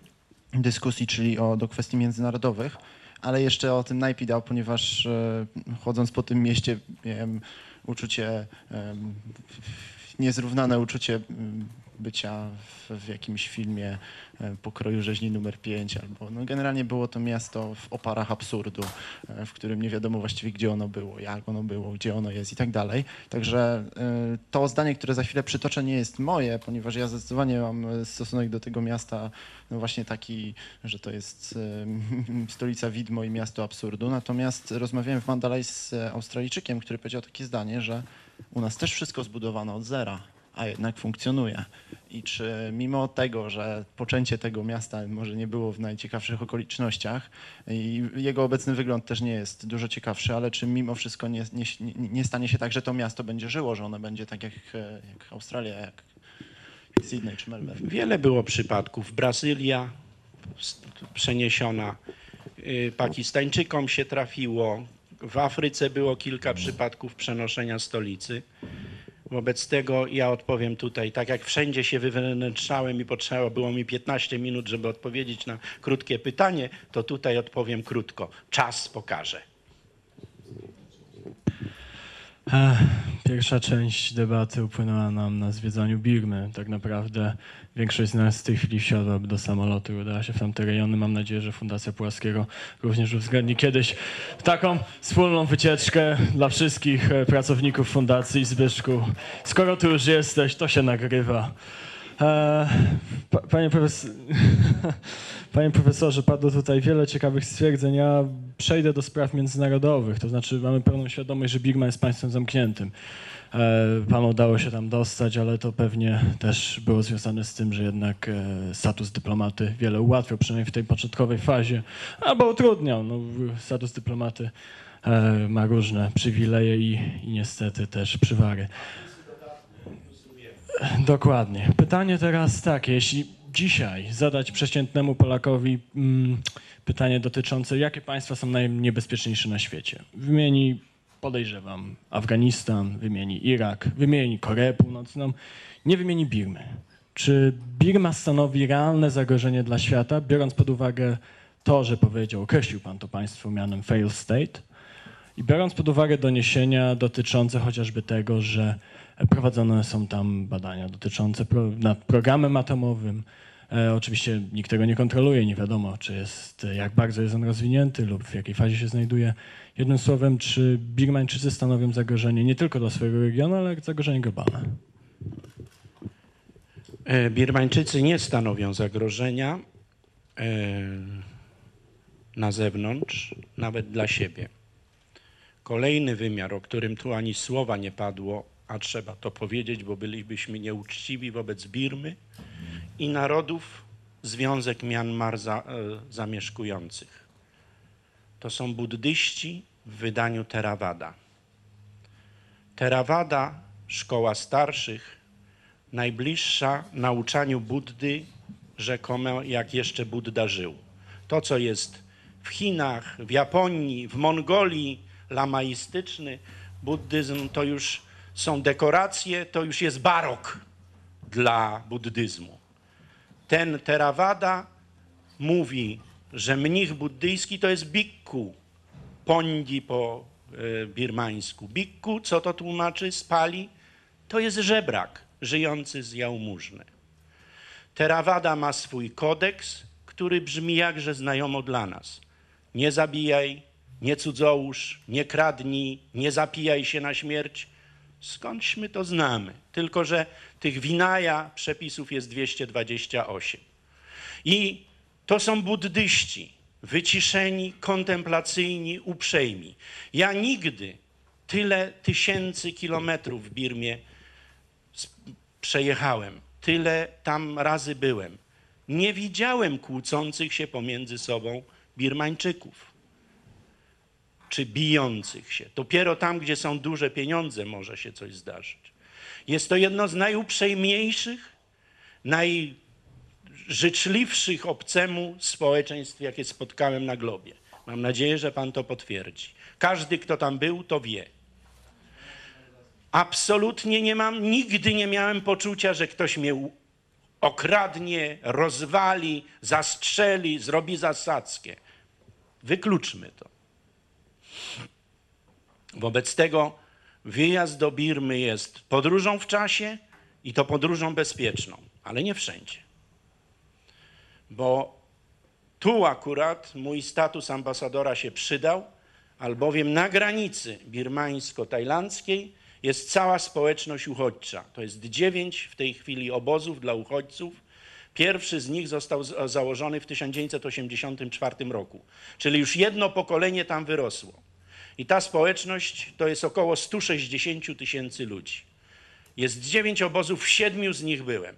dyskusji, czyli o, do kwestii międzynarodowych. Ale jeszcze o tym Najpidał, ponieważ e, chodząc po tym mieście miałem uczucie, niezrównane uczucie bycia w, w jakimś filmie e, pokroju rzeźni numer 5, albo no generalnie było to miasto w oparach absurdu, e, w którym nie wiadomo właściwie gdzie ono było, jak ono było, gdzie ono jest i tak dalej. Także e, to zdanie, które za chwilę przytoczę nie jest moje, ponieważ ja zdecydowanie mam stosunek do tego miasta no właśnie taki, że to jest [laughs] stolica widmo i miasto absurdu. Natomiast rozmawiałem w Mandalay z Australijczykiem, który powiedział takie zdanie, że u nas też wszystko zbudowano od zera, a jednak funkcjonuje. I czy mimo tego, że poczęcie tego miasta może nie było w najciekawszych okolicznościach i jego obecny wygląd też nie jest dużo ciekawszy, ale czy mimo wszystko nie, nie, nie- nie stanie się tak, że to miasto będzie żyło, że ono będzie tak jak, jak Australia, jak Sydney czy Melbourne? Wiele było przypadków. Brazylia przeniesiona, y, Pakistańczykom się trafiło, w Afryce było kilka przypadków przenoszenia stolicy. Wobec tego ja odpowiem tutaj, tak jak wszędzie się wywnętrzałem i potrzeba było mi 15 minut, żeby odpowiedzieć na krótkie pytanie, to tutaj odpowiem krótko. Czas pokaże. Pierwsza część debaty upłynęła nam na zwiedzaniu Birmy. Tak naprawdę większość z nas w tej chwili wsiadłaby do samolotu i udała się w tamte rejony. Mam nadzieję, że Fundacja Płaskiego również uwzględni kiedyś taką wspólną wycieczkę dla wszystkich e, pracowników Fundacji. Zbyszku, skoro tu już jesteś, to się nagrywa. E, pa, panie, [laughs] panie profesorze, padło tutaj wiele ciekawych stwierdzeń. Ja przejdę do spraw międzynarodowych. To znaczy, mamy pełną świadomość, że Birma jest państwem zamkniętym. E, Panu udało się tam dostać, ale to pewnie też było związane z tym, że jednak e, status dyplomaty wiele ułatwiał, przynajmniej w tej początkowej fazie, albo utrudniał. No, status dyplomaty e, ma różne przywileje i, i niestety też przywary. Dokładnie. Pytanie teraz takie, jeśli dzisiaj zadać przeciętnemu Polakowi mm, pytanie dotyczące, jakie państwa są najniebezpieczniejsze na świecie. Wymieni, podejrzewam, Afganistan, wymieni Irak, wymieni Koreę Północną, nie wymieni Birmy. Czy Birma stanowi realne zagrożenie dla świata, biorąc pod uwagę to, że powiedział, określił pan to państwo mianem failed state, i biorąc pod uwagę doniesienia dotyczące chociażby tego, że prowadzone są tam badania dotyczące pro, nad programem atomowym. E, oczywiście nikt tego nie kontroluje, nie wiadomo, czy jest, jak bardzo jest on rozwinięty lub w jakiej fazie się znajduje. Jednym słowem, czy Birmańczycy stanowią zagrożenie nie tylko dla swojego regionu, ale zagrożenie globalne? E, Birmańczycy nie stanowią zagrożenia e, na zewnątrz, nawet dla siebie. Kolejny wymiar, o którym tu ani słowa nie padło, a trzeba to powiedzieć, bo bylibyśmy nieuczciwi wobec Birmy i narodów Związek Mianmar za, e, zamieszkujących. To są buddyści w wydaniu Theravada. Theravada, szkoła starszych, najbliższa nauczaniu Buddy, rzekomo jak jeszcze Budda żył. To, co jest w Chinach, w Japonii, w Mongolii, lamaistyczny buddyzm, to już są dekoracje, to już jest barok dla buddyzmu. Ten Theravada mówi, że mnich buddyjski to jest bikku, pondi po e, birmańsku. Bikku, co to tłumaczy z Pali? To jest żebrak żyjący z jałmużny. Theravada ma swój kodeks, który brzmi jakże znajomo dla nas. Nie zabijaj, nie cudzołóż, nie kradnij, nie zapijaj się na śmierć. Skądśmy to znamy? Tylko, że tych winaja przepisów jest 228. I to są buddyści. wyciszeni, kontemplacyjni, uprzejmi. Ja nigdy tyle tysięcy kilometrów w Birmie przejechałem, tyle tam razy byłem. Nie widziałem kłócących się pomiędzy sobą Birmańczyków czy bijących się. Dopiero tam, gdzie są duże pieniądze, może się coś zdarzyć. Jest to jedno z najuprzejmiejszych, najżyczliwszych obcemu społeczeństw, jakie spotkałem na globie. Mam nadzieję, że pan to potwierdzi. Każdy, kto tam był, to wie. Absolutnie nie mam, nigdy nie miałem poczucia, że ktoś mnie okradnie, rozwali, zastrzeli, zrobi zasadzkę. Wykluczmy to. Wobec tego wyjazd do Birmy jest podróżą w czasie i to podróżą bezpieczną, ale nie wszędzie. Bo tu akurat mój status ambasadora się przydał, albowiem na granicy birmańsko-tajlandzkiej jest cała społeczność uchodźcza. To jest dziewięć w tej chwili obozów dla uchodźców. Pierwszy z nich został założony w 1984 roku, czyli już jedno pokolenie tam wyrosło. I ta społeczność to jest około 160 tysięcy ludzi. Jest dziewięć obozów, w siedmiu z nich byłem.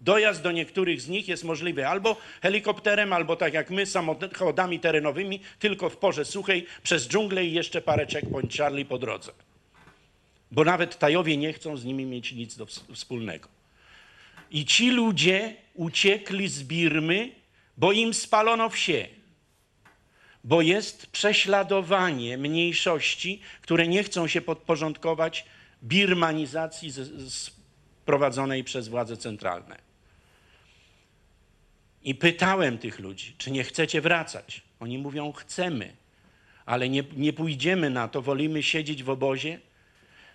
Dojazd do niektórych z nich jest możliwy albo helikopterem, albo tak jak my, samochodami terenowymi, tylko w porze suchej, przez dżunglę i jeszcze parę checkpoint Charlie po drodze. Bo nawet Tajowie nie chcą z nimi mieć nic do ws- wspólnego. I ci ludzie uciekli z Birmy, bo im spalono wsie bo jest prześladowanie mniejszości, które nie chcą się podporządkować birmanizacji prowadzonej przez władze centralne. I pytałem tych ludzi, czy nie chcecie wracać. Oni mówią, chcemy, ale nie, nie pójdziemy na to, wolimy siedzieć w obozie,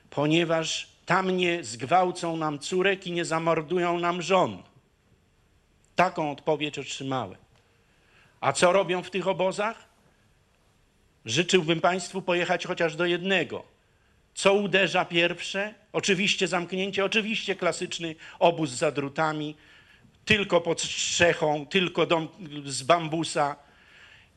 ponieważ tam nie zgwałcą nam córek i nie zamordują nam żon. Taką odpowiedź otrzymałem. A co robią w tych obozach? Życzyłbym Państwu pojechać chociaż do jednego. Co uderza pierwsze? Oczywiście zamknięcie, oczywiście klasyczny obóz za drutami, tylko pod strzechą, tylko dom z bambusa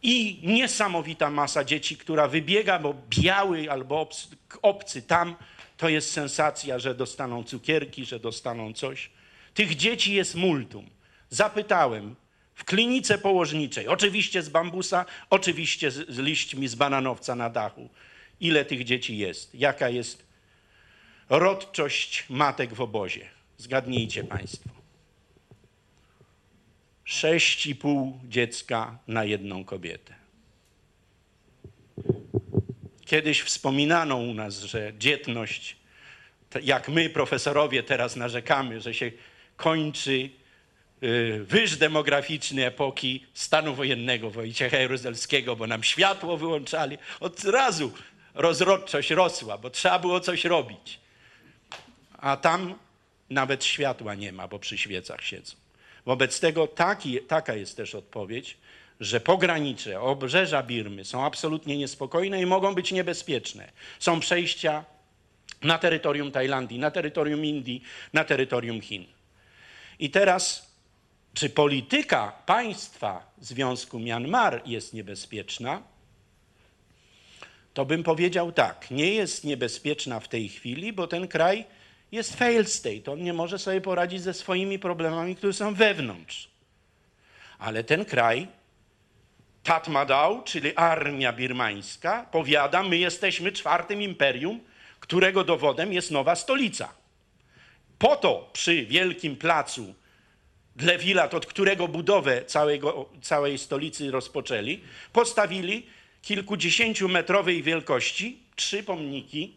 i niesamowita masa dzieci, która wybiega, bo biały albo obcy, obcy tam, to jest sensacja, że dostaną cukierki, że dostaną coś. Tych dzieci jest multum. Zapytałem w klinice położniczej, oczywiście z bambusa, oczywiście z, z liśćmi z bananowca na dachu, ile tych dzieci jest, jaka jest rodczość matek w obozie. Zgadnijcie Państwo. Sześć i pół dziecka na jedną kobietę. Kiedyś wspominano u nas, że dzietność, jak my profesorowie teraz narzekamy, że się kończy wyż demograficzny epoki stanu wojennego Wojciecha Jaruzelskiego, bo nam światło wyłączali. Od razu rozrodczość rosła, bo trzeba było coś robić. A tam nawet światła nie ma, bo przy świecach siedzą. Wobec tego taki, taka jest też odpowiedź, że pogranicze, obrzeża Birmy są absolutnie niespokojne i mogą być niebezpieczne. Są przejścia na terytorium Tajlandii, na terytorium Indii, na terytorium Chin. I teraz, czy polityka państwa Związku Myanmar jest niebezpieczna? To bym powiedział tak, nie jest niebezpieczna w tej chwili, bo ten kraj jest failed state. On nie może sobie poradzić ze swoimi problemami, które są wewnątrz. Ale ten kraj, Tatmadaw, czyli armia birmańska, powiada, my jesteśmy czwartym imperium, którego dowodem jest nowa stolica. Po to przy wielkim placu Dlewilat, od którego budowę całego, całej stolicy rozpoczęli, postawili kilkudziesięciometrowej wielkości trzy pomniki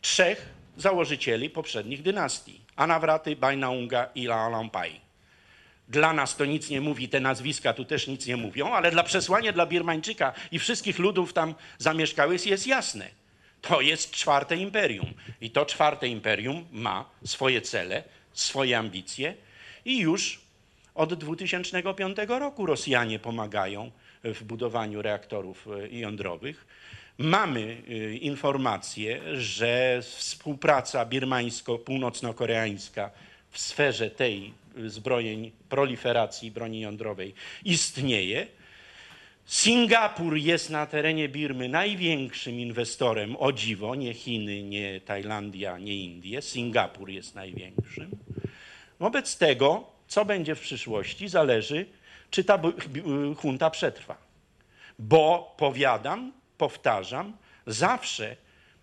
trzech założycieli poprzednich dynastii. Anawraty, Bainaunga i Lalampai. Dla nas to nic nie mówi, te nazwiska tu też nic nie mówią, ale dla przesłania dla Birmańczyka i wszystkich ludów tam zamieszkałych jest jasne. To jest czwarte imperium. I to czwarte imperium ma swoje cele, swoje ambicje i już od 2005 roku Rosjanie pomagają w budowaniu reaktorów e, jądrowych. Mamy e, informację, że współpraca birmańsko-północno-koreańska w sferze tej zbrojeń, proliferacji broni jądrowej istnieje. Singapur jest na terenie Birmy największym inwestorem, o dziwo, nie Chiny, nie Tajlandia, nie Indie. Singapur jest największym. Wobec tego, co będzie w przyszłości, zależy, czy ta junta przetrwa. Bo powiadam, powtarzam, zawsze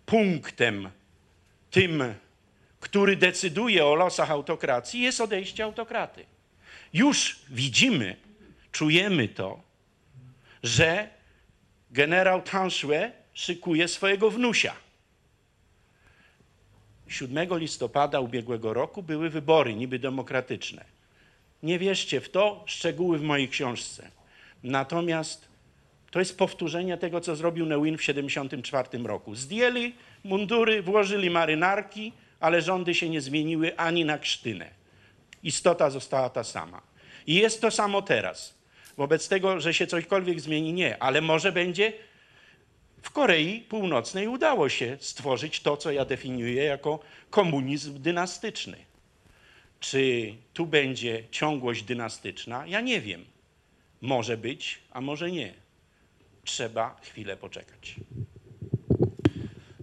punktem tym, który decyduje o losach autokracji, jest odejście autokraty. Już widzimy, czujemy to, że generał Tanszue szykuje swojego wnusia. 7 listopada ubiegłego roku były wybory niby demokratyczne. Nie wierzcie w to, szczegóły w mojej książce. Natomiast to jest powtórzenie tego, co zrobił Neuwin w 1974 roku. Zdjęli mundury, włożyli marynarki, ale rządy się nie zmieniły ani na krztynę. Istota została ta sama. I jest to samo teraz. Wobec tego, że się cośkolwiek zmieni, nie, ale może będzie w Korei Północnej udało się stworzyć to, co ja definiuję jako komunizm dynastyczny. Czy tu będzie ciągłość dynastyczna? Ja nie wiem. Może być, a może nie. Trzeba chwilę poczekać.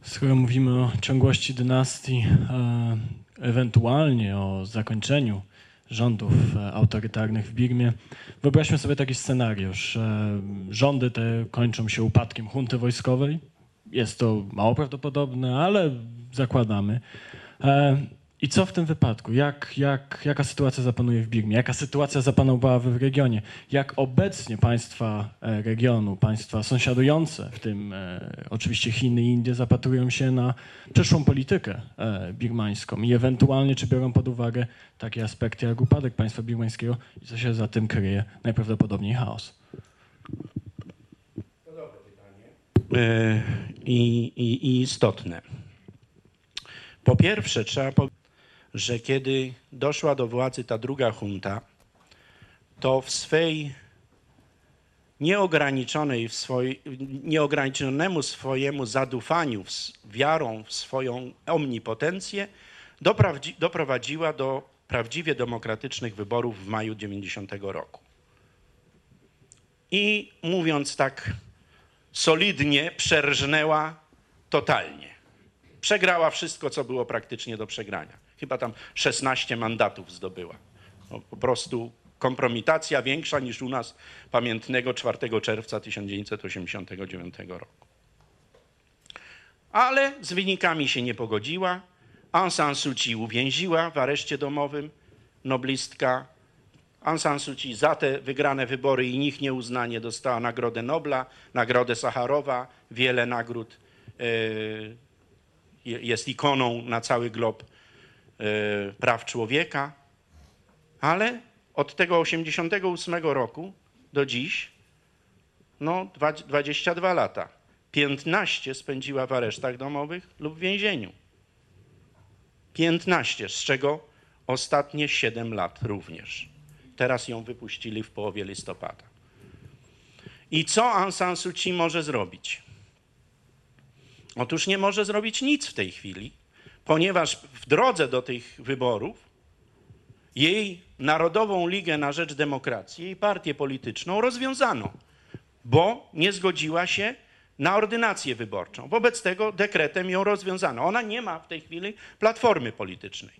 Skoro mówimy o ciągłości dynastii, e, ewentualnie o zakończeniu rządów e, autorytarnych w Birmie, wyobraźmy sobie taki scenariusz. E, Rządy te kończą się upadkiem hunty wojskowej. Jest to mało prawdopodobne, ale zakładamy. I co w tym wypadku? Jak, jak, jaka sytuacja zapanuje w Birmie? Jaka sytuacja zapanowała w regionie? Jak obecnie państwa e, regionu, państwa sąsiadujące, w tym e, oczywiście Chiny i Indie, zapatrują się na przyszłą politykę e, birmańską i ewentualnie czy biorą pod uwagę takie aspekty jak upadek państwa birmańskiego i co się za tym kryje? Najprawdopodobniej chaos. E, i, i, i istotne. Po pierwsze, trzeba powiedzieć, że kiedy doszła do władzy ta druga junta, to w swej nieograniczonej, w swoj, nieograniczonemu swojemu zadufaniu, w, wiarą w swoją omnipotencję, doprowadziła do prawdziwie demokratycznych wyborów w maju 90 roku. I mówiąc tak solidnie przerżnęła totalnie. Przegrała wszystko, co było praktycznie do przegrania. Chyba tam 16 mandatów zdobyła. No, po prostu kompromitacja większa niż u nas pamiętnego 4 czerwca 1989 roku. Ale z wynikami się nie pogodziła. Aung San Suu Kyi uwięziła w areszcie domowym. Noblistka Aung San Suu Kyi za te wygrane wybory i ich nieuznanie dostała Nagrodę Nobla, Nagrodę Sacharowa, wiele nagród. e, Jest ikoną na cały glob e, praw człowieka. Ale od tego 88 roku do dziś, no dwa- 22 lata, 15 spędziła w aresztach domowych lub w więzieniu. 15, z czego ostatnie 7 lat również. Teraz ją wypuścili w połowie listopada. I co Aung San Suu Kyi może zrobić? Otóż nie może zrobić nic w tej chwili, ponieważ w drodze do tych wyborów jej Narodową Ligę na Rzecz Demokracji, jej partię polityczną rozwiązano, bo nie zgodziła się na ordynację wyborczą. Wobec tego dekretem ją rozwiązano. Ona nie ma w tej chwili platformy politycznej.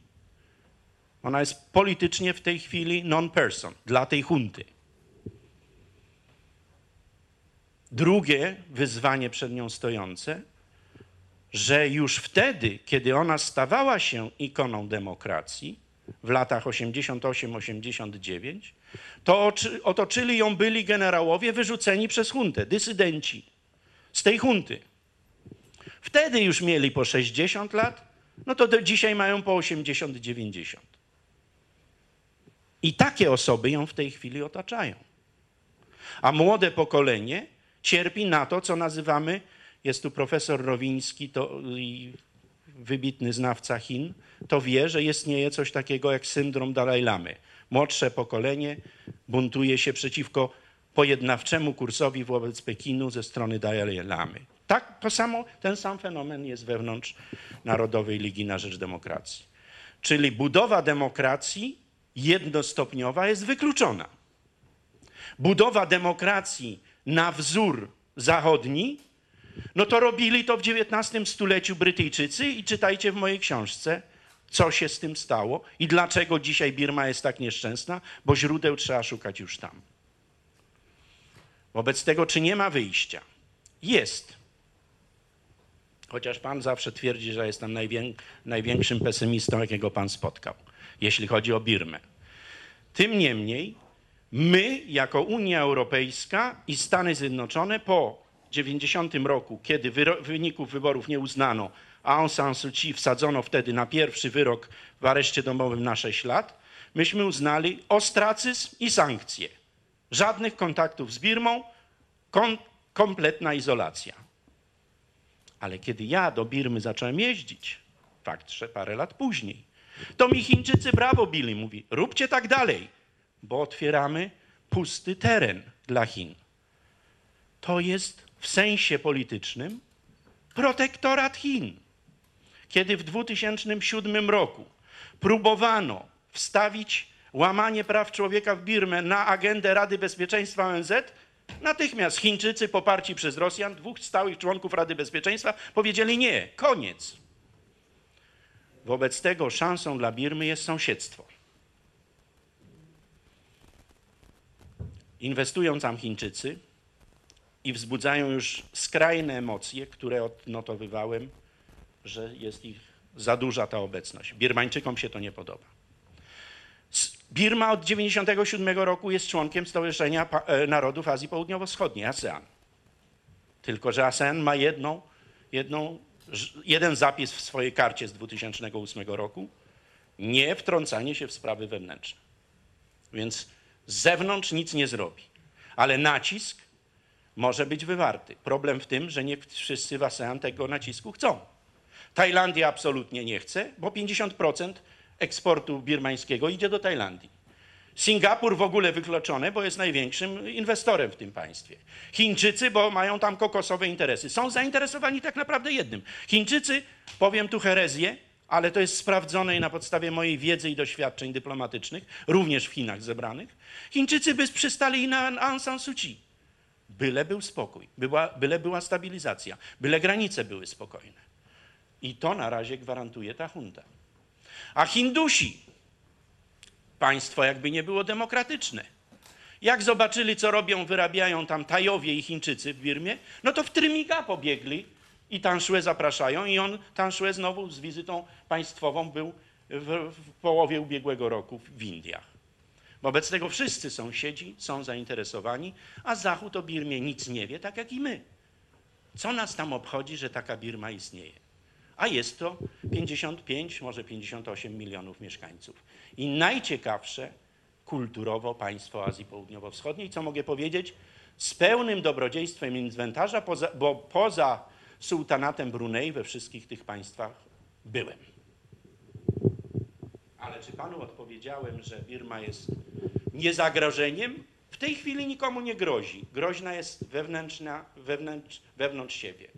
Ona jest politycznie w tej chwili non-person dla tej hunty. Drugie wyzwanie przed nią stojące, że już wtedy, kiedy ona stawała się ikoną demokracji w latach 88-89, to oczy- otoczyli ją byli generałowie wyrzuceni przez huntę, dysydenci z tej hunty. Wtedy już mieli po 60 lat, no to dzisiaj mają po 80-90. I takie osoby ją w tej chwili otaczają. A młode pokolenie cierpi na to, co nazywamy, jest tu profesor Rowiński, to wybitny znawca Chin, to wie, że istnieje coś takiego jak syndrom Dalaj Lamy. Młodsze pokolenie buntuje się przeciwko pojednawczemu kursowi wobec Pekinu ze strony Dalaj Lamy. Tak, to samo, ten sam fenomen jest wewnątrz Narodowej Ligi na Rzecz Demokracji. Czyli budowa demokracji jednostopniowa jest wykluczona. Budowa demokracji na wzór zachodni, no to robili to w XIX stuleciu Brytyjczycy i czytajcie w mojej książce, co się z tym stało i dlaczego dzisiaj Birma jest tak nieszczęsna, bo źródeł trzeba szukać już tam. Wobec tego, czy nie ma wyjścia? Jest. Chociaż pan zawsze twierdzi, że jestem najwię- największym pesymistą, jakiego pan spotkał, jeśli chodzi o Birmę. Tym niemniej, my, jako Unia Europejska i Stany Zjednoczone, po 90 roku, kiedy wyników wyborów nie uznano, a Aung San Suu Kyi wsadzono wtedy na pierwszy wyrok w areszcie domowym na 6 lat, myśmy uznali ostracyzm i sankcje. Żadnych kontaktów z Birmą, kompletna izolacja. Ale kiedy ja do Birmy zacząłem jeździć, fakt, że parę lat później, to mi Chińczycy brawo bili, mówi, róbcie tak dalej, bo otwieramy pusty teren dla Chin. To jest w sensie politycznym protektorat Chin. Kiedy w 2007 roku próbowano wstawić łamanie praw człowieka w Birmę na agendę Rady Bezpieczeństwa ONZ, natychmiast Chińczycy poparci przez Rosjan, dwóch stałych członków Rady Bezpieczeństwa, powiedzieli nie, koniec. Wobec tego szansą dla Birmy jest sąsiedztwo. Inwestują tam Chińczycy i wzbudzają już skrajne emocje, które odnotowywałem, że jest ich za duża ta obecność. Birmańczykom się to nie podoba. Birma od 1997 roku jest członkiem Stowarzyszenia e, Narodów Azji Południowo-Wschodniej, ASEAN. Tylko, że ASEAN ma jedną, jedną, jeden zapis w swojej karcie z 2008 roku. Nie wtrącanie się w sprawy wewnętrzne. Więc z zewnątrz nic nie zrobi. Ale nacisk może być wywarty. Problem w tym, że nie wszyscy w ASEAN tego nacisku chcą. Tajlandia absolutnie nie chce, bo 50% eksportu birmańskiego idzie do Tajlandii. Singapur w ogóle wykluczony, bo jest największym inwestorem w tym państwie. Chińczycy, bo mają tam kokosowe interesy. Są zainteresowani tak naprawdę jednym. Chińczycy, powiem tu herezję, ale to jest sprawdzone i na podstawie mojej wiedzy i doświadczeń dyplomatycznych, również w Chinach zebranych. Chińczycy by przystali na Aung San Suu Kyi. Byle był spokój, była, byle była stabilizacja, byle granice były spokojne. I to na razie gwarantuje ta junta. A Hindusi, państwo jakby nie było demokratyczne. Jak zobaczyli, co robią, wyrabiają tam Tajowie i Chińczycy w Birmie, no to w Trymiga pobiegli i Tanszue zapraszają i on, Tanszue znowu z wizytą państwową był w, w połowie ubiegłego roku w Indiach. Wobec tego wszyscy sąsiedzi są zainteresowani, a Zachód o Birmie nic nie wie, tak jak i my. Co nas tam obchodzi, że taka Birma istnieje? A jest to 55, może 58 milionów mieszkańców. I najciekawsze kulturowo państwo Azji Południowo-Wschodniej, co mogę powiedzieć, z pełnym dobrodziejstwem inwentarza, bo poza sułtanatem Brunei we wszystkich tych państwach byłem. Ale czy panu odpowiedziałem, że Birma jest niezagrożeniem? W tej chwili nikomu nie grozi. Groźna jest wewnętrzna, wewnętrz, wewnątrz siebie.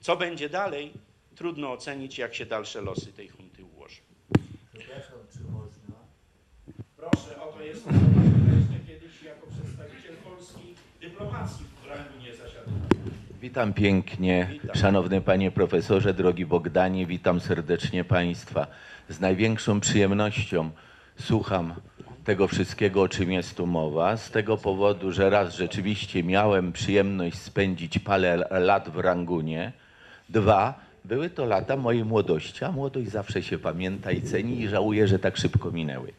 Co będzie dalej? Trudno ocenić, jak się dalsze losy tej hunty ułożą. Przepraszam, czy można? Proszę, oto jest kiedyś jako przedstawiciel polskiej dyplomacji w Rangunie zasiadł. Witam pięknie, Witam. szanowny panie profesorze, drogi Bogdanie, witam serdecznie państwa. Z największą przyjemnością słucham tego wszystkiego, o czym jest tu mowa, z tego powodu, że raz rzeczywiście miałem przyjemność spędzić parę lat w Rangunie, dwa, były to lata mojej młodości, a młodość zawsze się pamięta i ceni i żałuję, że tak szybko minęły.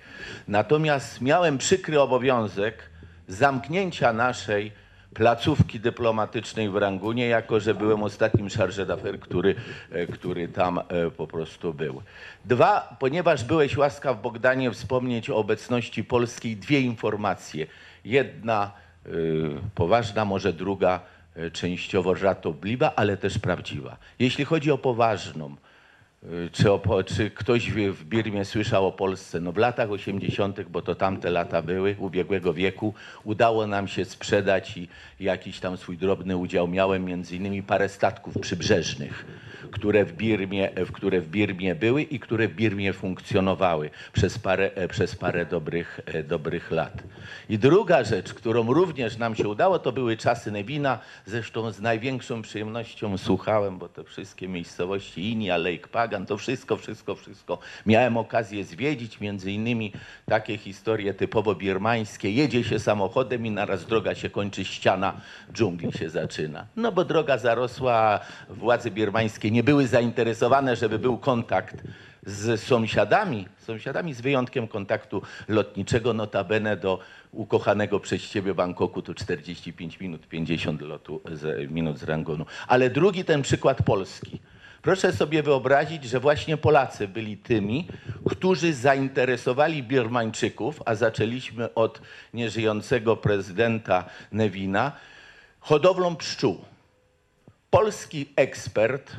Natomiast miałem przykry obowiązek zamknięcia naszej placówki dyplomatycznej w Rangunie, jako że byłem ostatnim chargé d'affaires, który, e, który tam e, po prostu był. Dwa, ponieważ byłeś łaskaw Bogdanie wspomnieć o obecności polskiej, dwie informacje. Jedna y, poważna, może druga częściowo żartobliwa, ale też prawdziwa. Jeśli chodzi o poważną, czy, czy ktoś w, w Birmie słyszał o Polsce? No w latach 80., bo to tamte lata były, ubiegłego wieku, udało nam się sprzedać i jakiś tam swój drobny udział miałem, między innymi parę statków przybrzeżnych, które w Birmie, które w Birmie były i które w Birmie funkcjonowały przez parę, e, przez parę dobrych, e, dobrych lat. I druga rzecz, którą również nam się udało, to były czasy Nevina. Zresztą z największą przyjemnością słuchałem, bo te wszystkie miejscowości Inia, Lake Pagan, to wszystko, wszystko, wszystko. Miałem okazję zwiedzić, między innymi takie historie typowo birmańskie. Jedzie się samochodem i naraz droga się kończy, ściana dżungli się zaczyna. No bo droga zarosła, władze birmańskie nie były zainteresowane, żeby był kontakt z sąsiadami, sąsiadami z wyjątkiem kontaktu lotniczego, notabene do ukochanego przez ciebie Bangkoku to 45 minut, 50 lotu z, minut z Rangonu. Ale drugi ten przykład Polski. Proszę sobie wyobrazić, że właśnie Polacy byli tymi, którzy zainteresowali Birmańczyków, a zaczęliśmy od nieżyjącego prezydenta Nevina, hodowlą pszczół. Polski ekspert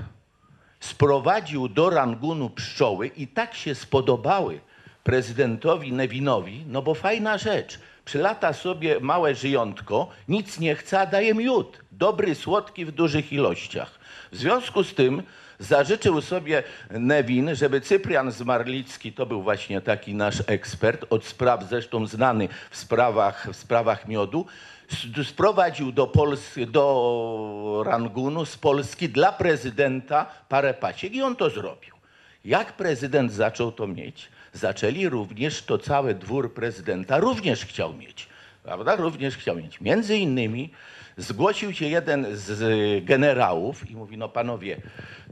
sprowadził do Rangunu pszczoły i tak się spodobały prezydentowi Nevinowi, no bo fajna rzecz. Przylata sobie małe żyjątko, nic nie chce, a daje miód. Dobry, słodki w dużych ilościach. W związku z tym zażyczył sobie Nevin, żeby Cyprian Zmarlicki, to był właśnie taki nasz ekspert, od spraw zresztą znany w sprawach, w sprawach miodu, sprowadził do, Polski, do Rangunu z Polski dla prezydenta parę i on to zrobił. Jak prezydent zaczął to mieć, zaczęli również to całe dwór prezydenta również chciał mieć. Prawda? Również chciał mieć. Między innymi zgłosił się jeden z generałów i mówi, no panowie,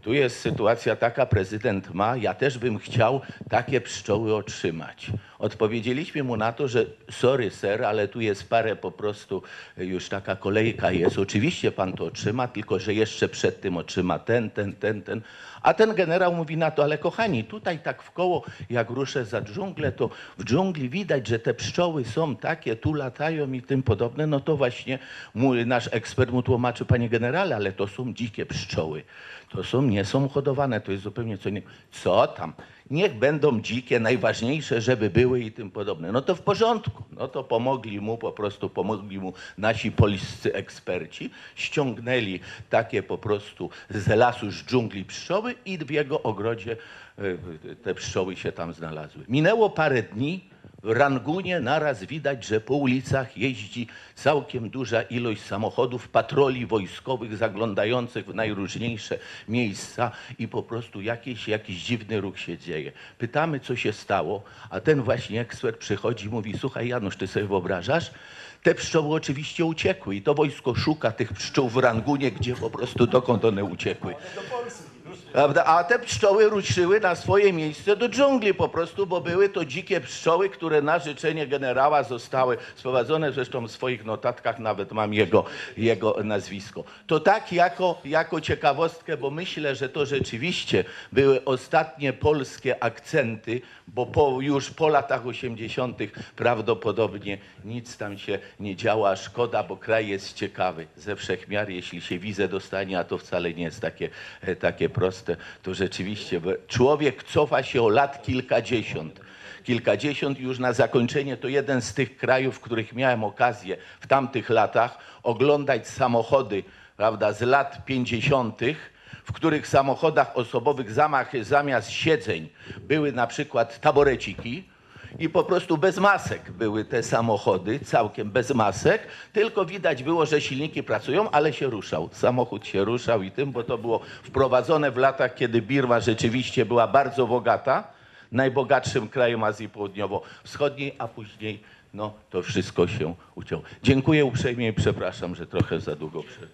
tu jest sytuacja taka, prezydent ma, ja też bym chciał takie pszczoły otrzymać. Odpowiedzieliśmy mu na to, że sorry sir, ale tu jest parę po prostu, już taka kolejka jest. Oczywiście pan to otrzyma, tylko że jeszcze przed tym otrzyma ten, ten, ten, ten. A ten generał mówi na to, ale kochani, tutaj tak w koło, jak ruszę za dżunglę, to w dżungli widać, że te pszczoły są takie, tu latają i tym podobne. No to właśnie mój, nasz ekspert mu tłumaczy, panie generale, ale to są dzikie pszczoły. To są, nie są hodowane, to jest zupełnie co innego. Co tam? Niech będą dzikie, najważniejsze, żeby były i tym podobne. No to w porządku. No to pomogli mu, po prostu pomogli mu nasi polscy eksperci. Ściągnęli takie po prostu z lasu, z dżungli pszczoły i w jego ogrodzie e, te pszczoły się tam znalazły. Minęło parę dni, w Rangunie naraz widać, że po ulicach jeździ całkiem duża ilość samochodów, patroli wojskowych zaglądających w najróżniejsze miejsca i po prostu jakiś, jakiś dziwny ruch się dzieje. Pytamy, co się stało, a ten właśnie ekspert przychodzi i mówi, słuchaj Janusz, ty sobie wyobrażasz? Te pszczoły oczywiście uciekły i to wojsko szuka tych pszczół w Rangunie, gdzie po prostu dokąd one uciekły. Prawda? A te pszczoły ruszyły na swoje miejsce do dżungli po prostu, bo były to dzikie pszczoły, które na życzenie generała zostały sprowadzone. Zresztą w swoich notatkach nawet mam jego, jego nazwisko. To tak jako, jako ciekawostkę, bo myślę, że to rzeczywiście były ostatnie polskie akcenty, bo po, już po latach 80. prawdopodobnie nic tam się nie działa. Szkoda, bo kraj jest ciekawy ze wszechmiar. Jeśli się wizę dostanie, a to wcale nie jest takie, e, takie proste, to rzeczywiście człowiek cofa się o lat kilkadziesiąt. Kilkadziesiąt już na zakończenie to jeden z tych krajów, w których miałem okazję w tamtych latach oglądać samochody prawda, z lat 50 w których samochodach osobowych zamach, zamiast siedzeń były na przykład taboreciki i po prostu bez masek były te samochody, całkiem bez masek, tylko widać było, że silniki pracują, ale się ruszał. Samochód się ruszał i tym, bo to było wprowadzone w latach, kiedy Birma rzeczywiście była bardzo bogata, najbogatszym krajem Azji Południowo-Wschodniej, a później no, to wszystko się ucięło. Dziękuję uprzejmie i przepraszam, że trochę za długo przeszedłem.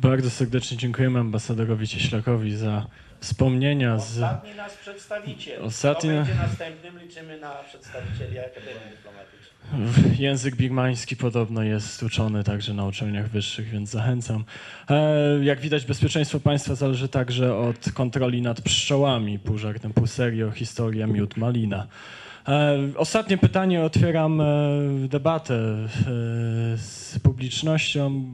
Bardzo serdecznie dziękujemy ambasadorowi Cieślakowi za wspomnienia z... Ostatni nasz przedstawiciel. Ostatni- Kto będzie następnym, liczymy na przedstawicieli Akademii Dyplomatycznej. Język birmański podobno jest uczony także na uczelniach wyższych, więc zachęcam. E, jak widać, bezpieczeństwo państwa zależy także od kontroli nad pszczołami. Pół żartem, pół serio, historia miód malina. E, ostatnie pytanie, otwieram e, debatę z publicznością.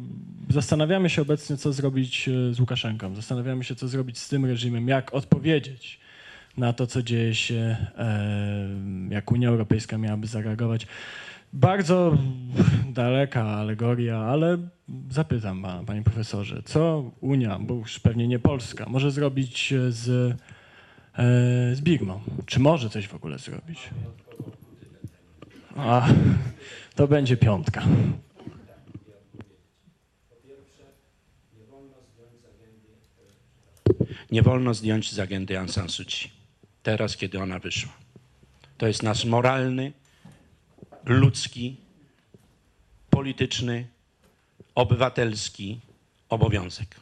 Zastanawiamy się obecnie, co zrobić e, z Łukaszenką. Zastanawiamy się, co zrobić z tym reżimem, jak odpowiedzieć na to, co dzieje się, e, jak Unia Europejska miałaby zareagować. Bardzo daleka alegoria, ale zapytam pana, panie profesorze, co Unia, bo już pewnie nie Polska, może zrobić z, e, z Birmą? Czy może coś w ogóle zrobić? A, to będzie piątka. Nie wolno zdjąć z agendy Aung San Suu Kyi. Teraz, kiedy ona wyszła. To jest nasz moralny, ludzki, polityczny, obywatelski obowiązek.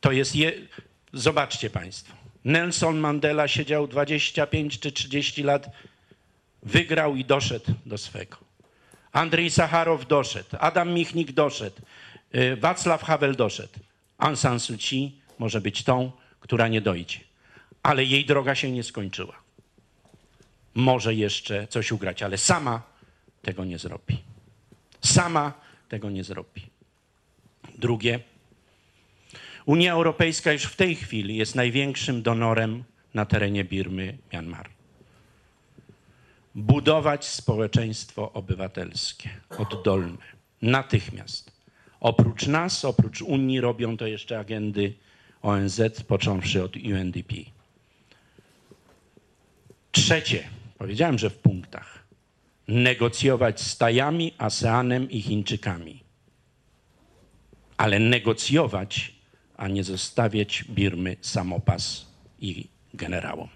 To jest je... Zobaczcie Państwo. Nelson Mandela siedział 25 czy 30 lat, wygrał i doszedł do swego. Andrzej Sacharow doszedł, Adam Michnik doszedł, y, Wacław Havel doszedł. Aung San Suu Kyi może być tą, która nie dojdzie. Ale jej droga się nie skończyła. Może jeszcze coś ugrać, ale sama tego nie zrobi. Sama tego nie zrobi. Drugie. Unia Europejska już w tej chwili jest największym donorem na terenie Birmy, Myanmar. Budować społeczeństwo obywatelskie, oddolne, natychmiast. Oprócz nas, oprócz Unii robią to jeszcze agendy ONZ, począwszy od UNDP. Trzecie, powiedziałem, że w punktach. Negocjować z Tajami, ASEANem i Chińczykami. Ale negocjować, a nie zostawiać Birmy samopas i generałom.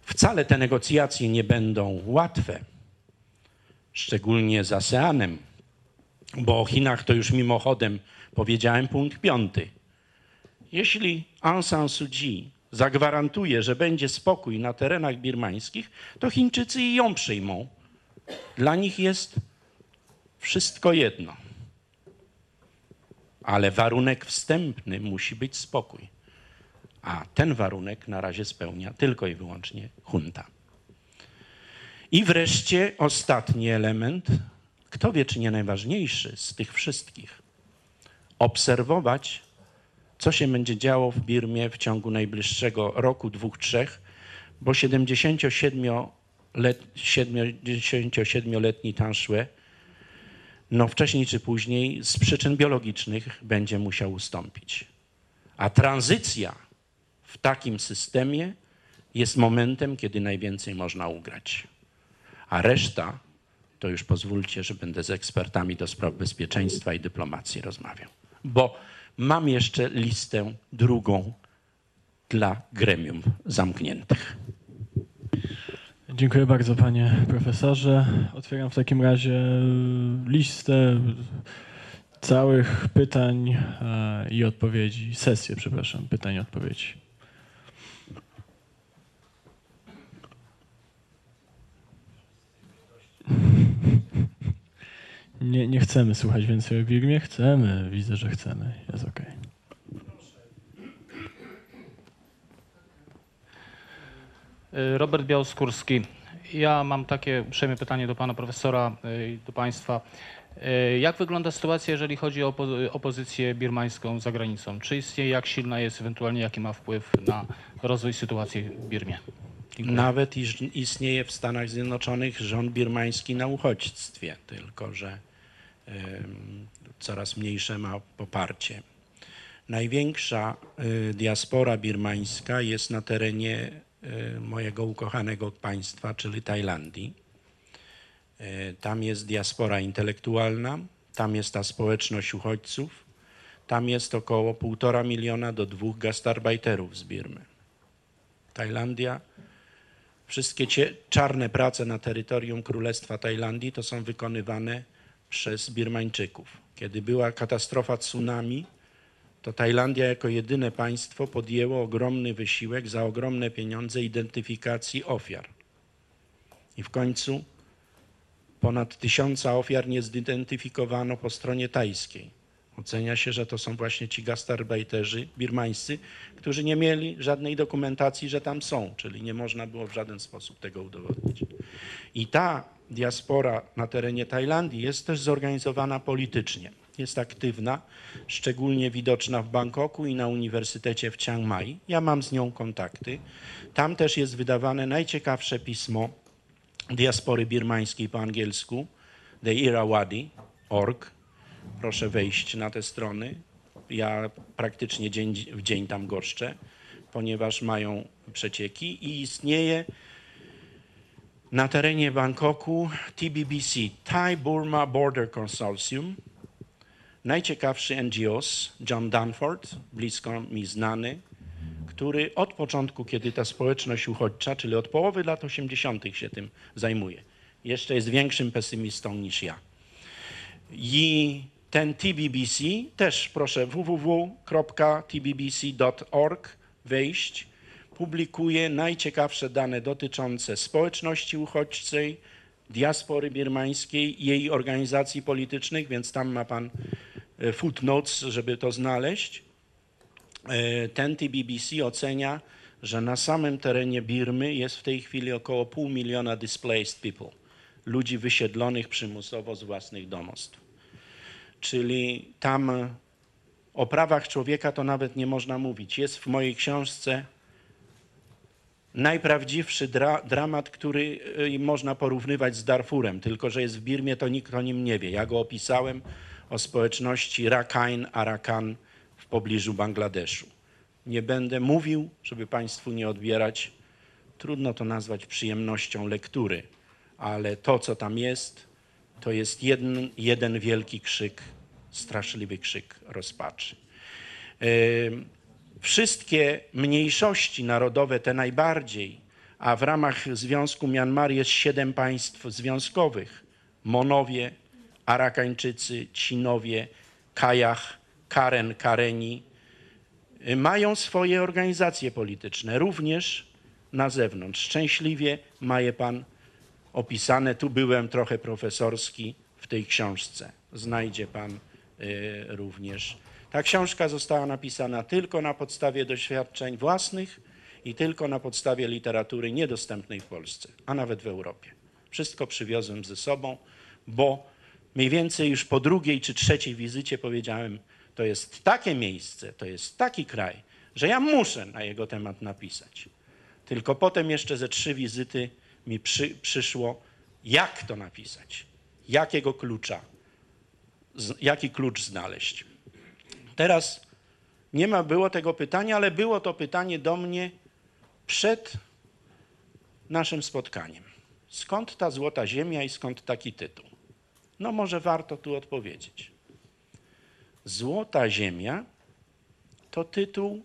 Wcale te negocjacje nie będą łatwe, szczególnie z ASEANem, bo o Chinach to już mimochodem powiedziałem punkt piąty. Jeśli Aung San Suu Kyi zagwarantuje, że będzie spokój na terenach birmańskich, to Chińczycy i ją przyjmą. Dla nich jest wszystko jedno. Ale warunek wstępny musi być spokój. A ten warunek na razie spełnia tylko i wyłącznie junta. I wreszcie ostatni element, kto wie, czy nie najważniejszy z tych wszystkich, obserwować, co się będzie działo w Birmie w ciągu najbliższego roku, dwóch, trzech, bo 77-letni Tan Shwe, no wcześniej czy później z przyczyn biologicznych będzie musiał ustąpić. A tranzycja w takim systemie jest momentem, kiedy najwięcej można ugrać. A reszta to już pozwólcie, że będę z ekspertami do spraw bezpieczeństwa i dyplomacji rozmawiał. Bo mam jeszcze listę drugą dla gremium zamkniętych. Dziękuję bardzo, panie profesorze. Otwieram w takim razie listę całych pytań e, i odpowiedzi, sesję, przepraszam, pytań i odpowiedzi. Nie, nie chcemy słuchać więcej o Birmie. Chcemy, widzę, że chcemy. Jest okej. Y, Robert Białoskórski. Ja mam takie uprzejme pytanie do pana profesora y, i do państwa. Y, Jak wygląda sytuacja, jeżeli chodzi o opo- opozycję birmańską za granicą? Czy istnieje, jak silna jest, ewentualnie jaki ma wpływ na rozwój sytuacji w Birmie? Dziękuję. Nawet iż istnieje w Stanach Zjednoczonych rząd birmański na uchodźstwie, tylko że coraz mniejsze ma poparcie. Największa y, diaspora birmańska jest na terenie y, mojego ukochanego państwa, czyli Tajlandii. Y, Tam jest diaspora intelektualna, tam jest ta społeczność uchodźców, tam jest około półtora miliona do dwóch gastarbajterów z Birmy. Tajlandia Wszystkie czarne prace na terytorium Królestwa Tajlandii to są wykonywane przez Birmańczyków. Kiedy była katastrofa tsunami, to Tajlandia jako jedyne państwo podjęło ogromny wysiłek za ogromne pieniądze identyfikacji ofiar. I w końcu ponad tysiąca ofiar nie zidentyfikowano po stronie tajskiej. Ocenia się, że to są właśnie ci gastarbajterzy birmańscy, którzy nie mieli żadnej dokumentacji, że tam są, czyli nie można było w żaden sposób tego udowodnić. I ta diaspora na terenie Tajlandii jest też zorganizowana politycznie. Jest aktywna, szczególnie widoczna w Bangkoku i na Uniwersytecie w Chiang Mai. Ja mam z nią kontakty. Tam też jest wydawane najciekawsze pismo diaspory birmańskiej po angielsku, The Irrawaddy.org. Proszę wejść na te strony. Ja praktycznie dzień w dzień tam goszczę, ponieważ mają przecieki i istnieje na terenie Bangkoku TBBC, Thai Burma Border Consortium. Najciekawszy NGOs, John Danford, blisko mi znany, który od początku, kiedy ta społeczność uchodźcza, czyli od połowy lat 80. się tym zajmuje, jeszcze jest większym pesymistą niż ja. I ten TBBC, też proszę www.tbbc.org wejść, publikuje najciekawsze dane dotyczące społeczności uchodźczej, diaspory birmańskiej jej organizacji politycznych, więc tam ma pan e, footnotes, żeby to znaleźć. E, Ten TBBC ocenia, że na samym terenie Birmy jest w tej chwili około pół miliona displaced people, ludzi wysiedlonych przymusowo z własnych domostw. Czyli tam o prawach człowieka to nawet nie można mówić. Jest w mojej książce najprawdziwszy dra dramat, który y, można porównywać z Darfurem, tylko że jest w Birmie, to nikt o nim nie wie. Ja go opisałem o społeczności Rakhine Arakan w pobliżu Bangladeszu. Nie będę mówił, żeby Państwu nie odbierać. Trudno to nazwać przyjemnością lektury, ale to, co tam jest, to jest jeden, jeden wielki krzyk, straszliwy krzyk rozpaczy. Ym, Wszystkie mniejszości narodowe, te najbardziej, a w ramach Związku Mianmar jest siedem państw związkowych: Monowie, Arakańczycy, Cinowie, Kajach, Karen, Kareni, mają swoje organizacje polityczne, również na zewnątrz. Szczęśliwie ma je pan opisane. Tu byłem trochę profesorski w tej książce. Znajdzie pan y, również. Ta książka została napisana tylko na podstawie doświadczeń własnych i tylko na podstawie literatury niedostępnej w Polsce, a nawet w Europie. Wszystko przywiozłem ze sobą, bo mniej więcej już po drugiej czy trzeciej wizycie powiedziałem, to jest takie miejsce, to jest taki kraj, że ja muszę na jego temat napisać. Tylko potem jeszcze ze trzy wizyty mi przy, przyszło, jak to napisać, jakiego klucza, jaki klucz znaleźć. Teraz nie ma było tego pytania, ale było to pytanie do mnie przed naszym spotkaniem. Skąd ta złota ziemia i skąd taki tytuł? No może warto tu odpowiedzieć. Złota ziemia to tytuł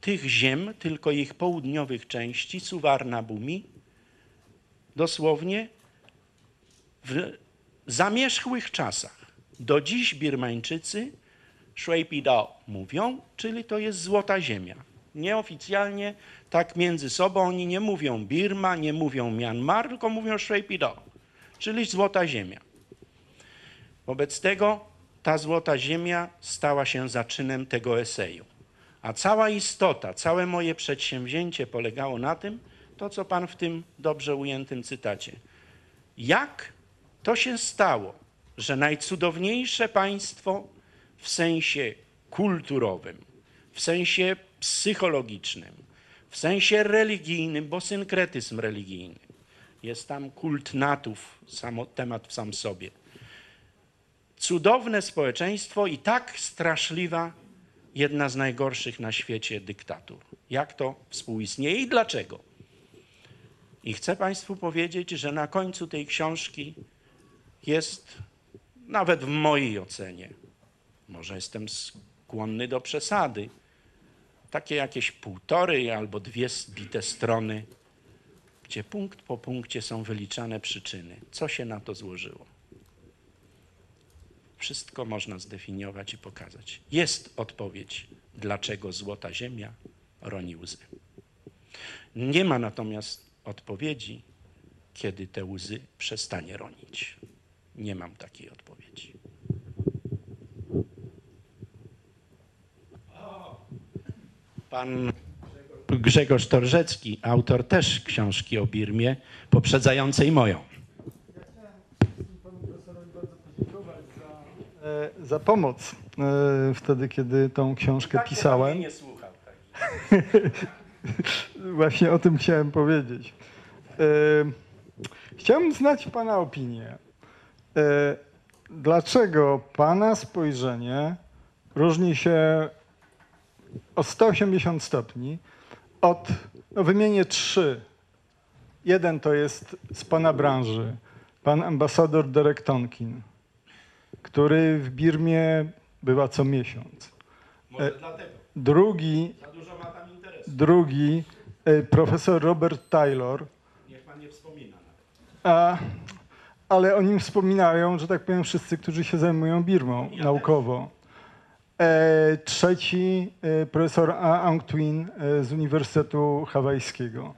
tych ziem, tylko ich południowych części, Suwarna Bumi, dosłownie w zamierzchłych czasach. Do dziś Birmańczycy Shueipidao mówią, czyli to jest złota ziemia. Nieoficjalnie tak między sobą oni nie mówią Birma, nie mówią Myanmar, tylko mówią Shueipidao, czyli złota ziemia. Wobec tego ta złota ziemia stała się zaczynem tego eseju. A cała istota, całe moje przedsięwzięcie polegało na tym, to co pan w tym dobrze ujętym cytacie. Jak to się stało, że najcudowniejsze państwo w sensie kulturowym, w sensie psychologicznym, w sensie religijnym, bo synkretyzm religijny. Jest tam kult natów, samo, temat w sam sobie. Cudowne społeczeństwo i tak straszliwa, jedna z najgorszych na świecie dyktatur. Jak to współistnieje i dlaczego? I chcę Państwu powiedzieć, że na końcu tej książki jest, nawet w mojej ocenie, może jestem skłonny do przesady, takie jakieś półtorej albo dwie zbite strony, gdzie punkt po punkcie są wyliczane przyczyny. Co się na to złożyło? Wszystko można zdefiniować i pokazać. Jest odpowiedź, dlaczego złota ziemia roni łzy. Nie ma natomiast odpowiedzi, kiedy te łzy przestanie ronić. Nie mam takiej odpowiedzi. Pan Grzegorz Torzecki, autor też książki o Birmie, poprzedzającej moją. e, za pomoc e, wtedy, kiedy tą książkę pisałem. nie słuchał. [laughs] Właśnie o tym chciałem powiedzieć. E, Chciałbym znać Pana opinię. E, Dlaczego Pana spojrzenie różni się o 180 stopni od, no wymienię trzy. Jeden to jest z Pana branży, Pan ambasador Derek Tonkin, który w Birmie bywa co miesiąc. Może E, dlatego. Drugi, Za dużo ma tam interesu. drugi e, profesor Robert Taylor, Niech pan nie wspomina. nawet. A, ale o nim wspominają, że tak powiem, wszyscy, którzy się zajmują Birmą naukowo. E, trzeci, e, profesor Aung Twin e, z Uniwersytetu Hawajskiego.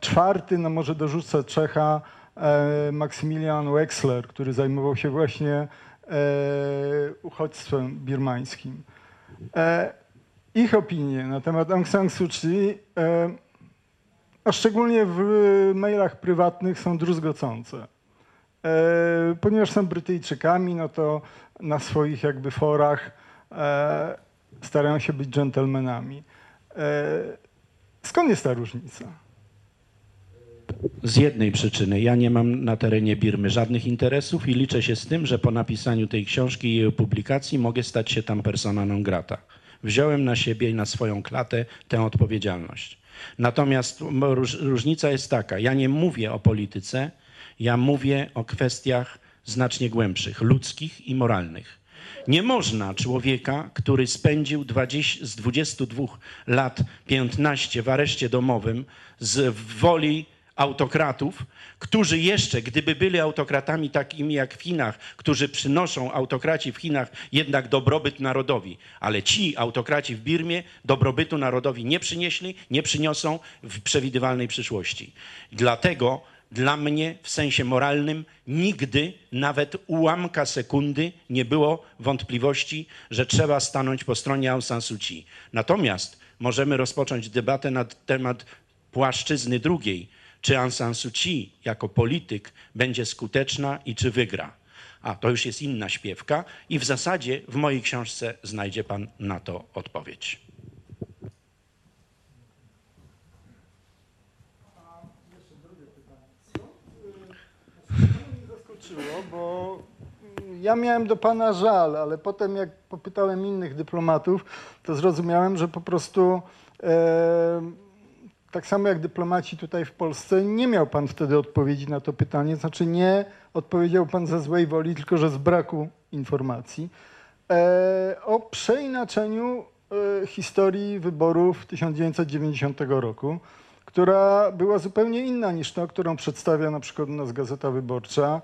Czwarty, no może dorzucę Czecha, Maksymilian Wexler, który zajmował się właśnie uchodźstwem birmańskim. Ich opinie na temat Aung San Suu Kyi a szczególnie w mailach prywatnych są druzgocące. Ponieważ są Brytyjczykami, no to na swoich jakby forach starają się być dżentelmenami. E, skąd jest ta różnica? Z jednej przyczyny. Ja nie mam na terenie Birmy żadnych interesów i liczę się z tym, że po napisaniu tej książki i jej opublikacji mogę stać się tam persona non grata. Wziąłem na siebie i na swoją klatę tę odpowiedzialność. Natomiast różnica jest taka. Ja nie mówię o polityce, ja mówię o kwestiach znacznie głębszych, ludzkich i moralnych. Nie można człowieka, który spędził 20, z 22 lat 15 w areszcie domowym z woli autokratów, którzy jeszcze, gdyby byli autokratami takimi jak w Chinach, którzy przynoszą autokraci w Chinach jednak dobrobyt narodowi, ale ci autokraci w Birmie dobrobytu narodowi nie przynieśli, nie przyniosą w przewidywalnej przyszłości. Dlatego dla mnie w sensie moralnym nigdy, nawet ułamka sekundy, nie było wątpliwości, że trzeba stanąć po stronie Aung San Suu Kyi. Natomiast możemy rozpocząć debatę na temat płaszczyzny drugiej, czy Aung San Suu Kyi jako polityk będzie skuteczna i czy wygra. A to już jest inna śpiewka i w zasadzie w mojej książce znajdzie pan na to odpowiedź. Zaskoczyło, bo ja miałem do pana żal, ale potem jak popytałem innych dyplomatów, to zrozumiałem, że po prostu e, tak samo jak dyplomaci tutaj w Polsce, nie miał pan wtedy odpowiedzi na to pytanie, znaczy nie odpowiedział pan ze złej woli, tylko że z braku informacji. E, o przeinaczeniu e, historii wyborów 1990 roku, która była zupełnie inna niż ta, którą przedstawia na przykład u nas Gazeta Wyborcza,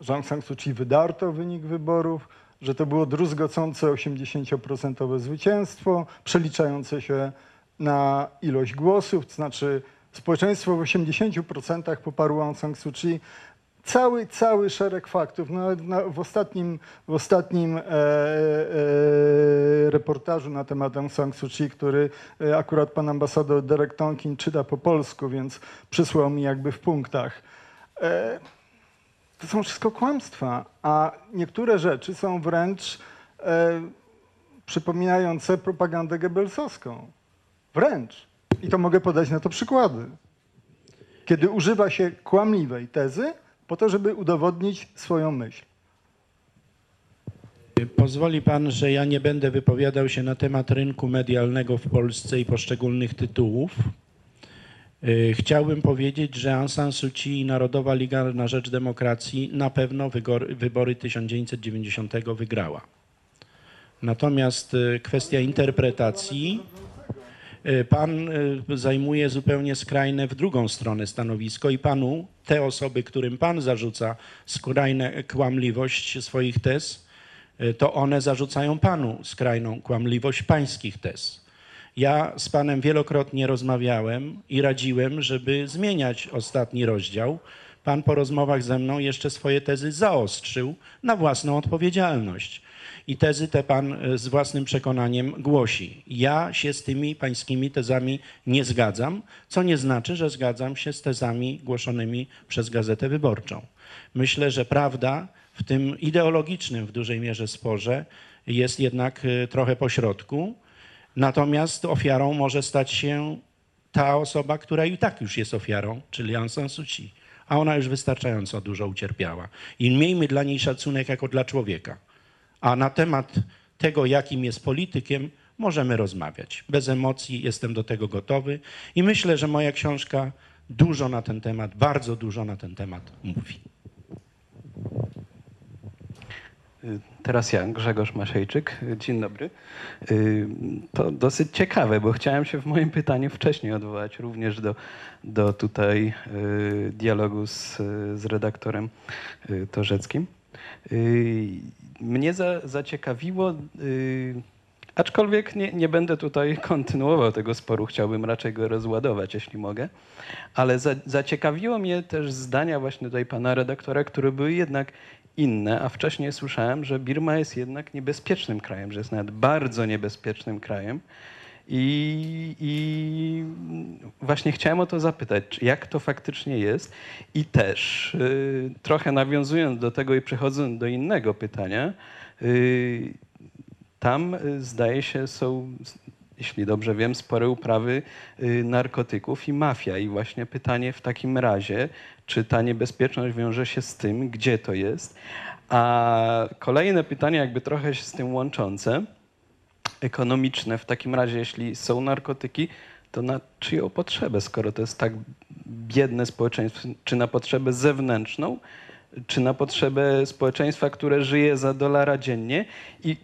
że Aung San Suu Kyi wydarto wynik wyborów, że to było druzgocące 80% zwycięstwo, przeliczające się na ilość głosów, to znaczy społeczeństwo w 80% poparło Aung San Suu Kyi. Cały, cały szereg faktów. No, na, w ostatnim, w ostatnim e, e, reportażu na temat Aung San Suu Kyi, który e, akurat pan ambasador Derek Tonkin czyta po polsku, więc przysłał mi jakby w punktach. E, to są wszystko kłamstwa, a niektóre rzeczy są wręcz e, przypominające propagandę Goebbelsowską. Wręcz. I to mogę podać na to przykłady. Kiedy używa się kłamliwej tezy po to, żeby udowodnić swoją myśl. Pozwoli pan, że ja nie będę wypowiadał się na temat rynku medialnego w Polsce i poszczególnych tytułów. Yy, Chciałbym powiedzieć, że Aung San Suu Kyi i Narodowa Liga na Rzecz Demokracji na pewno wybory 1990 wygrała. Natomiast yy, kwestia interpretacji, yy, pan zajmuje zupełnie skrajne w drugą stronę stanowisko i panu, te osoby, którym pan zarzuca skrajne kłamliwość swoich tez, y, to one zarzucają panu skrajną kłamliwość pańskich tez. Ja z panem wielokrotnie rozmawiałem i radziłem, żeby zmieniać ostatni rozdział. Pan po rozmowach ze mną jeszcze swoje tezy zaostrzył na własną odpowiedzialność. I tezy te pan y, z własnym przekonaniem głosi. Ja się z tymi pańskimi tezami nie zgadzam, co nie znaczy, że zgadzam się z tezami głoszonymi przez Gazetę Wyborczą. Myślę, że prawda w tym ideologicznym w dużej mierze sporze jest jednak y, trochę pośrodku. Natomiast ofiarą może stać się ta osoba, która i tak już jest ofiarą, czyli Aung San Suu Kyi. A ona już wystarczająco dużo ucierpiała. I miejmy dla niej szacunek jako dla człowieka. A na temat tego, jakim jest politykiem, możemy rozmawiać. Bez emocji jestem do tego gotowy i myślę, że moja książka dużo na ten temat, bardzo dużo na ten temat mówi. Y, Teraz ja, Grzegorz Maszejczyk. Y, Dzień dobry. Y, To dosyć ciekawe, bo chciałem się w moim pytaniu wcześniej odwołać również do, do tutaj y, dialogu z, z redaktorem y, Torzeckim. Y, Mnie za, zaciekawiło, y, aczkolwiek nie, nie będę tutaj kontynuował tego sporu, chciałbym raczej go rozładować, jeśli mogę, ale za, zaciekawiło mnie też zdania właśnie tutaj pana redaktora, które były jednak inne, a wcześniej słyszałem, że Birma jest jednak niebezpiecznym krajem, że jest nawet bardzo niebezpiecznym krajem. I, I właśnie chciałem o to zapytać, jak to faktycznie jest. I też y, trochę nawiązując do tego i przechodząc do innego pytania, y, tam y, zdaje się są, jeśli dobrze wiem, spore uprawy y, narkotyków i mafia. I właśnie pytanie w takim razie, czy ta niebezpieczność wiąże się z tym, gdzie to jest. A kolejne pytanie, jakby trochę się z tym łączące, ekonomiczne. W takim razie, jeśli są narkotyki, to na czyją potrzebę, skoro to jest tak biedne społeczeństwo? Czy na potrzebę zewnętrzną, czy na potrzebę społeczeństwa, które żyje za dolara dziennie? I,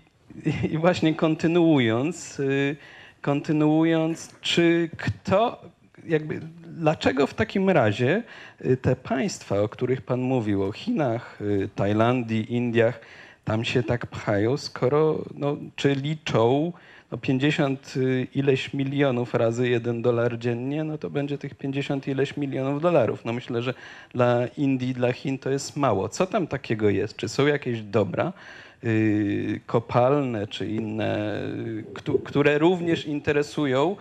i właśnie kontynuując, y, kontynuując, czy kto, jakby, dlaczego w takim razie y, te państwa, o których Pan mówił, o Chinach, y, Tajlandii, Indiach, tam się tak pchają, skoro, no, czy liczą no 50 y, ileś milionów razy 1 dolar dziennie, no to będzie tych 50 ileś milionów dolarów. No myślę, że dla Indii, dla Chin to jest mało. Co tam takiego jest? Czy są jakieś dobra kopalne czy inne, któ- które również interesują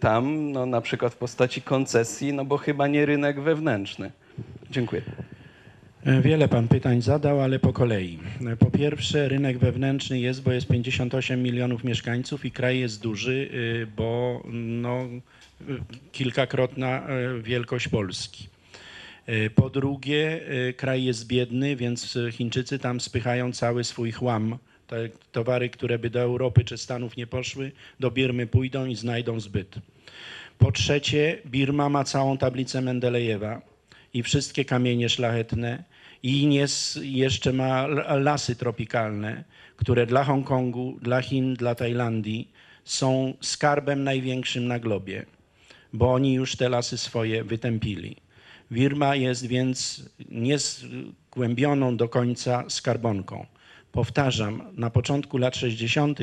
tam, no na przykład w postaci koncesji, no bo chyba nie rynek wewnętrzny. Dziękuję. E, Wiele pan pytań zadał, ale po kolei. E, Po pierwsze, rynek wewnętrzny jest, bo jest 58 milionów mieszkańców i kraj jest duży, y, bo no, y, kilkakrotna e, wielkość Polski. Po drugie, kraj jest biedny, więc Chińczycy tam spychają cały swój chłam. Te towary, które by do Europy czy Stanów nie poszły, do Birmy pójdą i znajdą zbyt. Po trzecie, Birma ma całą tablicę Mendelejewa i wszystkie kamienie szlachetne i jeszcze ma lasy tropikalne, które dla Hongkongu, dla Chin, dla Tajlandii są skarbem największym na globie, bo oni już te lasy swoje wytępili. Birma jest więc niezgłębioną do końca skarbonką. Powtarzam, na początku lat 60.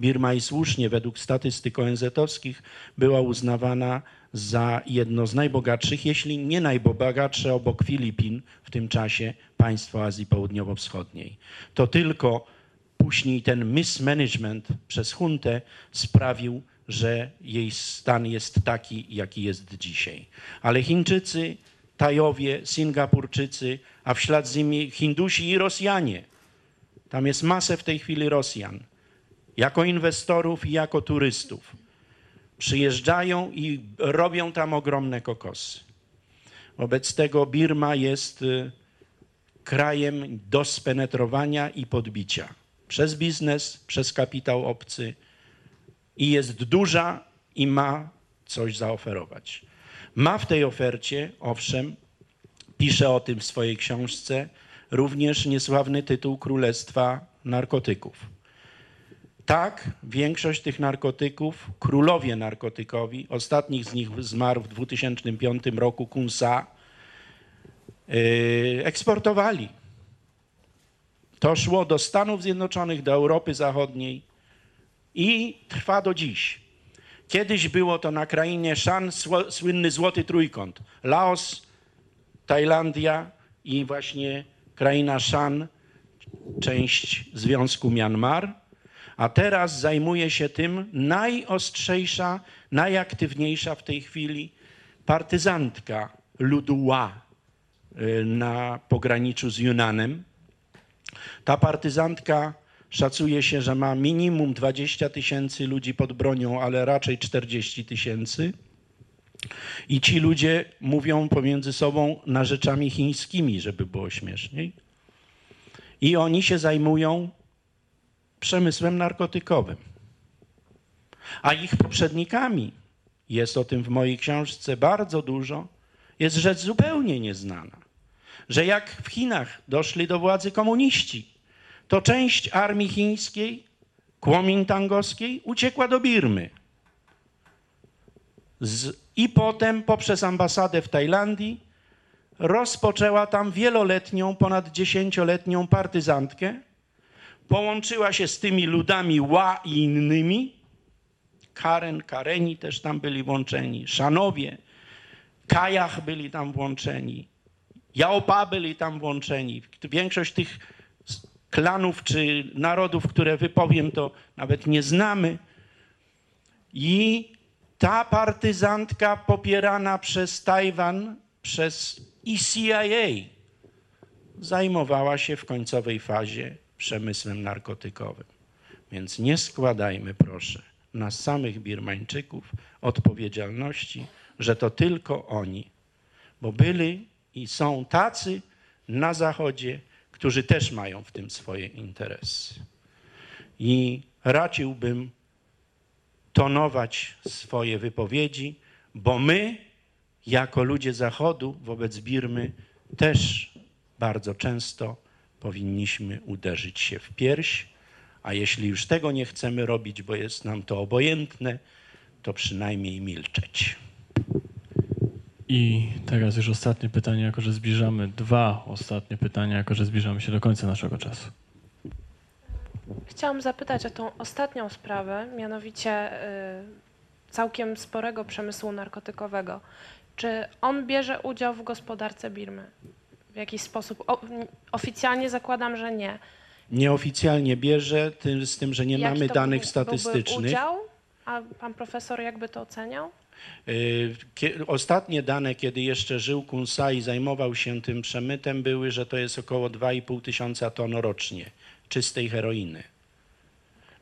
Birma i słusznie według statystyk ONZ-owskich była uznawana za jedno z najbogatszych, jeśli nie najbogatsze obok Filipin w tym czasie państwo Azji Południowo-Wschodniej. To tylko później ten mismanagement przez huntę sprawił, że jej stan jest taki, jaki jest dzisiaj. Ale Chińczycy, Tajowie, Singapurczycy, a w ślad z nimi Hindusi i Rosjanie. Tam jest masę w tej chwili Rosjan, jako inwestorów i jako turystów. Przyjeżdżają i robią tam ogromne kokosy. Wobec tego Birma jest y, krajem do spenetrowania i podbicia przez biznes, przez kapitał obcy i jest duża i ma coś zaoferować. Ma w tej ofercie, owszem, pisze o tym w swojej książce, również niesławny tytuł Królestwa Narkotyków. Tak, większość tych narkotyków, królowie narkotykowi, ostatnich z nich zmarł w 2005 roku Kunsa, yy, eksportowali. To szło do Stanów Zjednoczonych, do Europy Zachodniej i trwa do dziś. Kiedyś było to na krainie Shan słynny Złoty Trójkąt. Laos, Tajlandia i właśnie kraina Shan, część Związku Myanmar. A teraz zajmuje się tym najostrzejsza, najaktywniejsza w tej chwili partyzantka ludu Wa y, na pograniczu z Yunanem. Ta partyzantka szacuje się, że ma minimum 20 tysięcy ludzi pod bronią, ale raczej 40 tysięcy. I ci ludzie mówią pomiędzy sobą na rzeczami chińskimi, żeby było śmieszniej. I oni się zajmują przemysłem narkotykowym. A ich poprzednikami, jest o tym w mojej książce bardzo dużo, jest rzecz zupełnie nieznana. Że jak w Chinach doszli do władzy komuniści, to część armii chińskiej, kuomintangowskiej, uciekła do Birmy. Z, I potem poprzez ambasadę w Tajlandii rozpoczęła tam wieloletnią, ponad dziesięcioletnią partyzantkę. Połączyła się z tymi ludami Ła i innymi. Karen, Kareni też tam byli włączeni, Szanowie, Kajach byli tam włączeni, Jaopa byli tam włączeni. Większość tych klanów czy narodów, które wypowiem, to nawet nie znamy. I ta partyzantka popierana przez Tajwan, przez E ECIA, zajmowała się w końcowej fazie przemysłem narkotykowym. Więc nie składajmy, proszę, na samych Birmańczyków odpowiedzialności, że to tylko oni, bo byli i są tacy na Zachodzie, którzy też mają w tym swoje interesy. I radziłbym tonować swoje wypowiedzi, bo my, jako ludzie Zachodu, wobec Birmy też bardzo często powinniśmy uderzyć się w pierś, a jeśli już tego nie chcemy robić, bo jest nam to obojętne, to przynajmniej milczeć. I teraz już ostatnie pytanie, jako że zbliżamy, dwa ostatnie pytania, jako że zbliżamy się do końca naszego czasu. Chciałam zapytać o tą ostatnią sprawę, mianowicie y, całkiem sporego przemysłu narkotykowego. Czy on bierze udział w gospodarce Birmy? W jakiś sposób? O, oficjalnie zakładam, że nie. Nieoficjalnie bierze, tym, z tym, że nie Jaki mamy to danych był- statystycznych. Udział? A pan profesor jakby to oceniał? Y, Ostatnie dane, kiedy jeszcze żył Kunsai, zajmował się tym przemytem, były, że to jest około 2,5 tysiąca ton rocznie czystej heroiny.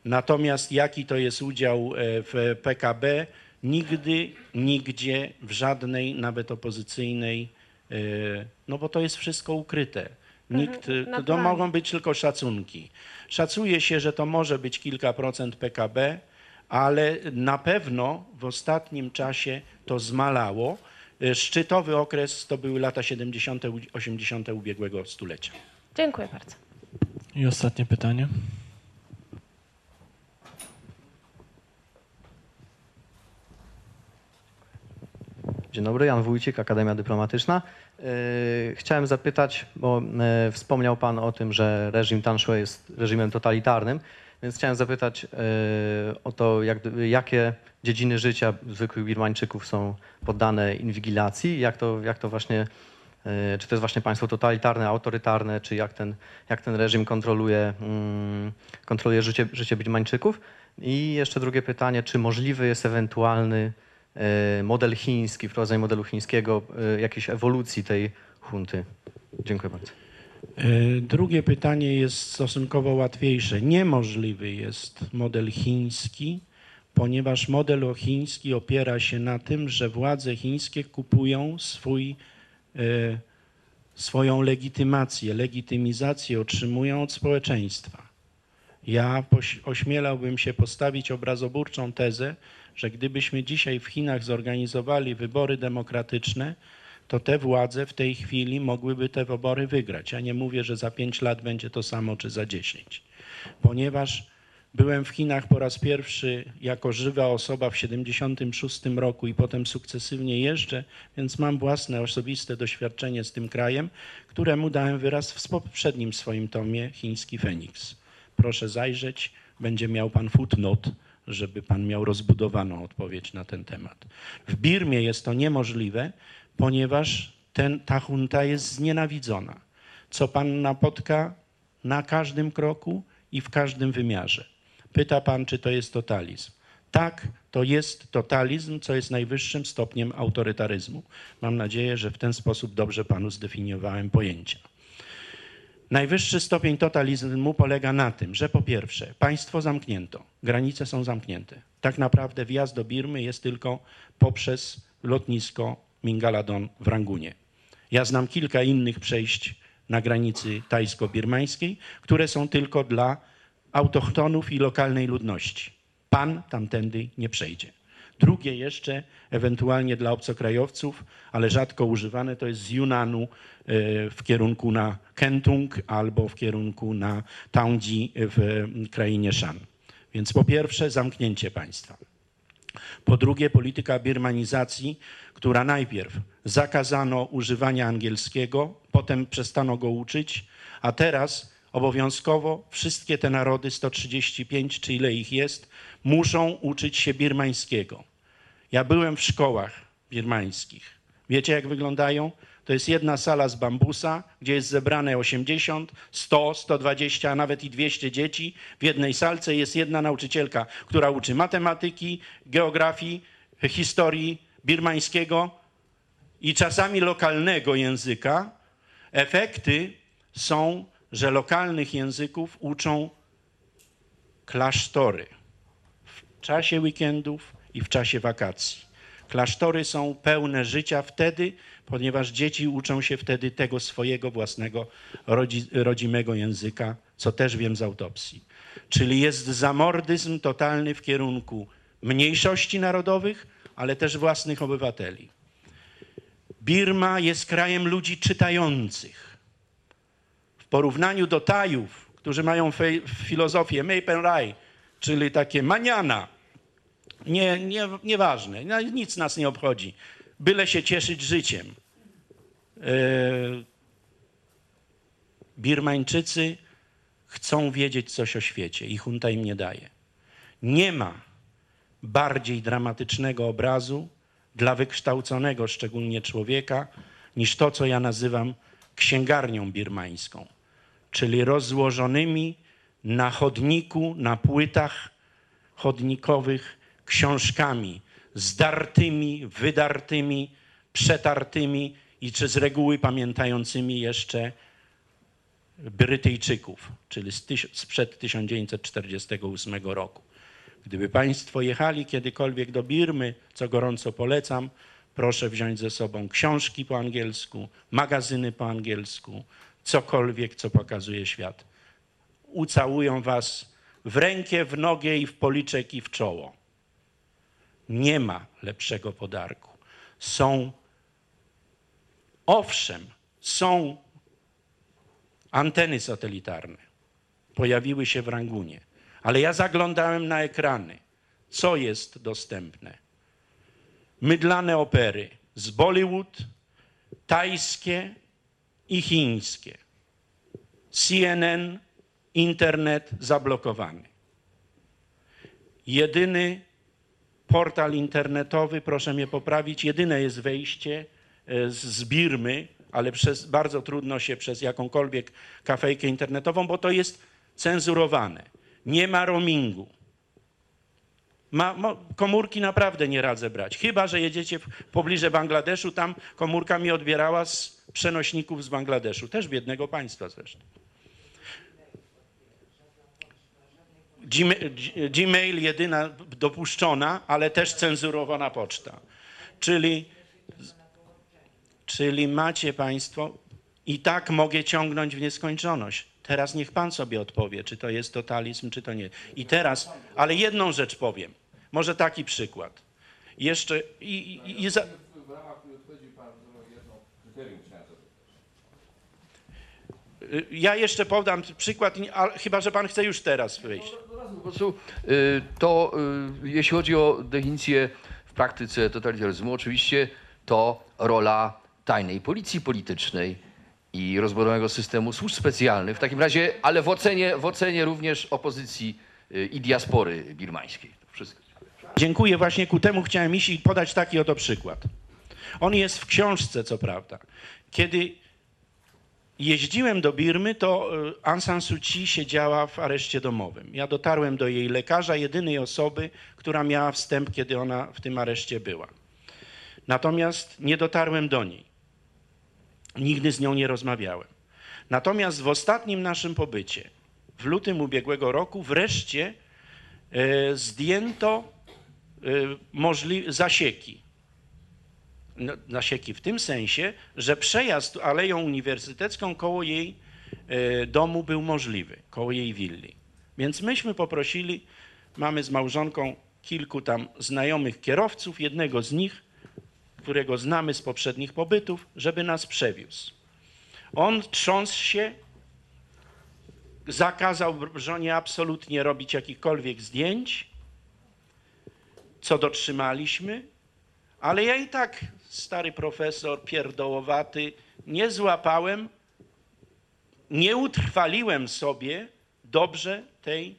Natomiast jaki to jest udział e, w PKB, nigdy, nigdzie, w żadnej, nawet opozycyjnej, e, no bo to jest wszystko ukryte. Nikt, to, to mogą być tylko szacunki. Szacuje się, że to może być kilka procent PKB, ale na pewno w ostatnim czasie to zmalało. E, Szczytowy okres to były lata 70., 80. ubiegłego stulecia. Dziękuję bardzo. I ostatnie pytanie. Dzień dobry, Jan Wójcik, Akademia Dyplomatyczna. Yy, Chciałem zapytać, bo yy, wspomniał Pan o tym, że reżim Tanshui jest reżimem totalitarnym, więc chciałem zapytać yy, o to, jak, jakie dziedziny życia zwykłych Birmańczyków są poddane inwigilacji, jak to, jak to właśnie, czy to jest właśnie państwo totalitarne, autorytarne, czy jak ten, jak ten reżim kontroluje, mm, kontroluje życie, życie Birmańczyków. I jeszcze drugie pytanie, czy możliwy jest ewentualny e, model chiński, wprowadzenie modelu chińskiego, e, jakiejś ewolucji tej hunty. Dziękuję bardzo. E, Drugie pytanie jest stosunkowo łatwiejsze. Niemożliwy jest model chiński, ponieważ model chiński opiera się na tym, że władze chińskie kupują swój, e, swoją legitymację, legitymizację otrzymują od społeczeństwa. Ja ośmielałbym się postawić obrazoburczą tezę, że gdybyśmy dzisiaj w Chinach zorganizowali wybory demokratyczne, to te władze w tej chwili mogłyby te wybory wygrać. Ja nie mówię, że za pięć lat będzie to samo, czy za dziesięć, ponieważ byłem w Chinach po raz pierwszy jako żywa osoba w 76 roku i potem sukcesywnie jeżdżę, więc mam własne osobiste doświadczenie z tym krajem, któremu dałem wyraz w poprzednim swoim tomie Chiński Feniks. Proszę zajrzeć, będzie miał pan footnote, żeby pan miał rozbudowaną odpowiedź na ten temat. W Birmie jest to niemożliwe, ponieważ ten, ta junta jest znienawidzona. Co pan napotka na każdym kroku i w każdym wymiarze. Pyta pan, czy to jest totalizm. Tak, to jest totalizm, co jest najwyższym stopniem autorytaryzmu. Mam nadzieję, że w ten sposób dobrze panu zdefiniowałem pojęcia. Najwyższy stopień totalizmu polega na tym, że po pierwsze, państwo zamknięto, granice są zamknięte. Tak naprawdę wjazd do Birmy jest tylko poprzez lotnisko Mingaladon w Rangunie. Ja znam kilka innych przejść na granicy tajsko-birmańskiej, które są tylko dla autochtonów i lokalnej ludności. Pan tamtędy nie przejdzie. Drugie jeszcze, ewentualnie dla obcokrajowców, ale rzadko używane, to jest z Yunanu e, w kierunku na Kentung albo w kierunku na Taungji w krainie Shan. Więc po pierwsze zamknięcie państwa. Po drugie, polityka birmanizacji, która najpierw zakazano używania angielskiego, potem przestano go uczyć, a teraz obowiązkowo wszystkie te narody, 135 czy ile ich jest, muszą uczyć się birmańskiego. Ja byłem w szkołach birmańskich. Wiecie, jak wyglądają? To jest jedna sala z bambusa, gdzie jest zebrane 80, 100, 120, a nawet i 200 dzieci. W jednej salce jest jedna nauczycielka, która uczy matematyki, geografii, historii birmańskiego i czasami lokalnego języka. Efekty są, że lokalnych języków uczą klasztory w czasie weekendów i w czasie wakacji. Klasztory są pełne życia wtedy, ponieważ dzieci uczą się wtedy tego swojego własnego rodzi, rodzimego języka, co też wiem z autopsji. Czyli jest zamordyzm totalny w kierunku mniejszości narodowych, ale też własnych obywateli. Birma jest krajem ludzi czytających. Porównaniu do Tajów, którzy mają filozofię Meipen Rai, czyli takie maniana, nie, nie, nieważne, no, nic nas nie obchodzi, byle się cieszyć życiem. E, Birmańczycy chcą wiedzieć coś o świecie i junta im nie daje. Nie ma bardziej dramatycznego obrazu dla wykształconego szczególnie człowieka niż to, co ja nazywam księgarnią birmańską, czyli rozłożonymi na chodniku, na płytach chodnikowych książkami zdartymi, wydartymi, przetartymi i czy z reguły pamiętającymi jeszcze Brytyjczyków, czyli sprzed 1948 roku. Gdyby Państwo jechali kiedykolwiek do Birmy, co gorąco polecam, proszę wziąć ze sobą książki po angielsku, magazyny po angielsku, cokolwiek, co pokazuje świat. Ucałują Was w rękę, w nogę i w policzek i w czoło. Nie ma lepszego podarku. Są, owszem, są anteny satelitarne. Pojawiły się w Rangunie. Ale ja zaglądałem na ekrany. Co jest dostępne? Mydlane opery z Bollywood, tajskie i chińskie. CNN, internet zablokowany. Jedyny portal internetowy, proszę mnie poprawić, jedyne jest wejście e, z- Birmy, ale przez, bardzo trudno się przez jakąkolwiek kafejkę internetową, bo to jest cenzurowane. Nie ma roamingu. Ma, mo, komórki naprawdę nie radzę brać. Chyba, że jedziecie w pobliże Bangladeszu, tam komórka mi odbierała z przenośników z Bangladeszu, też biednego państwa zresztą. Gmail, jedyna dopuszczona, ale też cenzurowana poczta. Czyli, czyli macie Państwo, i tak mogę ciągnąć w nieskończoność. Teraz niech Pan sobie odpowie, czy to jest totalizm, czy to nie. I teraz, ale jedną rzecz powiem. Może taki przykład. Jeszcze i, i, i za, Y, Ja jeszcze podam przykład, chyba że Pan chce już teraz wyjść. Po prostu y, to, y, jeśli chodzi o definicję w praktyce totalitaryzmu, oczywiście to rola tajnej policji politycznej i rozbudowanego systemu służb specjalnych. W takim razie, ale w ocenie, w ocenie również opozycji y, i diaspory birmańskiej. To wszystko. Dziękuję, właśnie ku temu chciałem iść i podać taki oto przykład. On jest w książce, co prawda. Kiedy jeździłem do Birmy, to y, Aung San Suu Kyi siedziała w areszcie domowym. Ja dotarłem do jej lekarza, jedynej osoby, która miała wstęp, kiedy ona w tym areszcie była. Natomiast nie dotarłem do niej. Nigdy z nią nie rozmawiałem. Natomiast w ostatnim naszym pobycie, w lutym ubiegłego roku, wreszcie e, zdjęto e, zasieki Nasieki w tym sensie, że przejazd Aleją Uniwersytecką koło jej e, domu był możliwy, koło jej willi. Więc myśmy poprosili, mamy z małżonką kilku tam znajomych kierowców, jednego z nich, którego znamy z poprzednich pobytów, żeby nas przewiózł. On trząsł się, zakazał żonie absolutnie robić jakichkolwiek zdjęć, co dotrzymaliśmy, ale ja i tak, stary profesor, pierdołowaty, nie złapałem, nie utrwaliłem sobie dobrze tej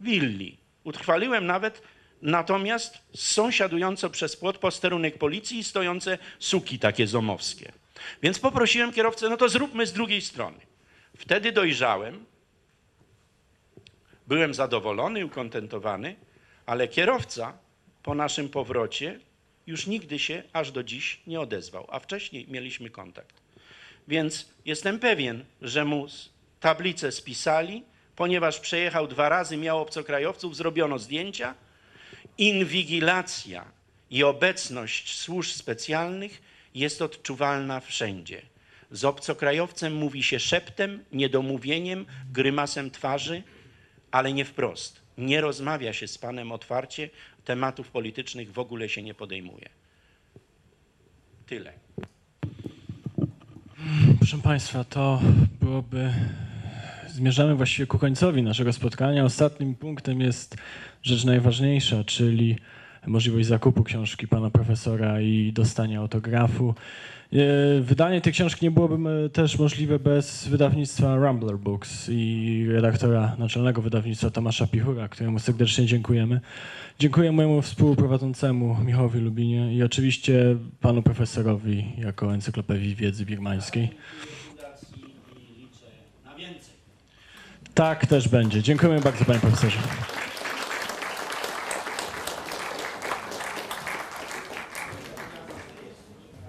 willi. Utrwaliłem nawet natomiast sąsiadująco przez płot posterunek policji i stojące suki takie zomowskie. Więc poprosiłem kierowcę, no to zróbmy z drugiej strony. Wtedy dojrzałem, byłem zadowolony ukontentowany, ale kierowca po naszym powrocie już nigdy się aż do dziś nie odezwał, a wcześniej mieliśmy kontakt. Więc jestem pewien, że mu tablicę spisali, ponieważ przejechał dwa razy, miał obcokrajowców, zrobiono zdjęcia. Inwigilacja i obecność służb specjalnych jest odczuwalna wszędzie. Z obcokrajowcem mówi się szeptem, niedomówieniem, grymasem twarzy, ale nie wprost. Nie rozmawia się z panem otwarcie, tematów politycznych w ogóle się nie podejmuje. Tyle. Proszę Państwa, to byłoby. Zmierzamy właściwie ku końcowi naszego spotkania. Ostatnim punktem jest rzecz najważniejsza, czyli możliwość zakupu książki pana profesora i dostania autografu. E, Wydanie tej książki nie byłoby m, też możliwe bez wydawnictwa Rambler Books i redaktora naczelnego wydawnictwa Tomasza Pichura, któremu serdecznie dziękujemy. Dziękuję mojemu współprowadzącemu Michałowi Lubinie i oczywiście panu profesorowi jako encyklopedii wiedzy birmańskiej. Tak też będzie. Dziękujemy bardzo panie profesorze.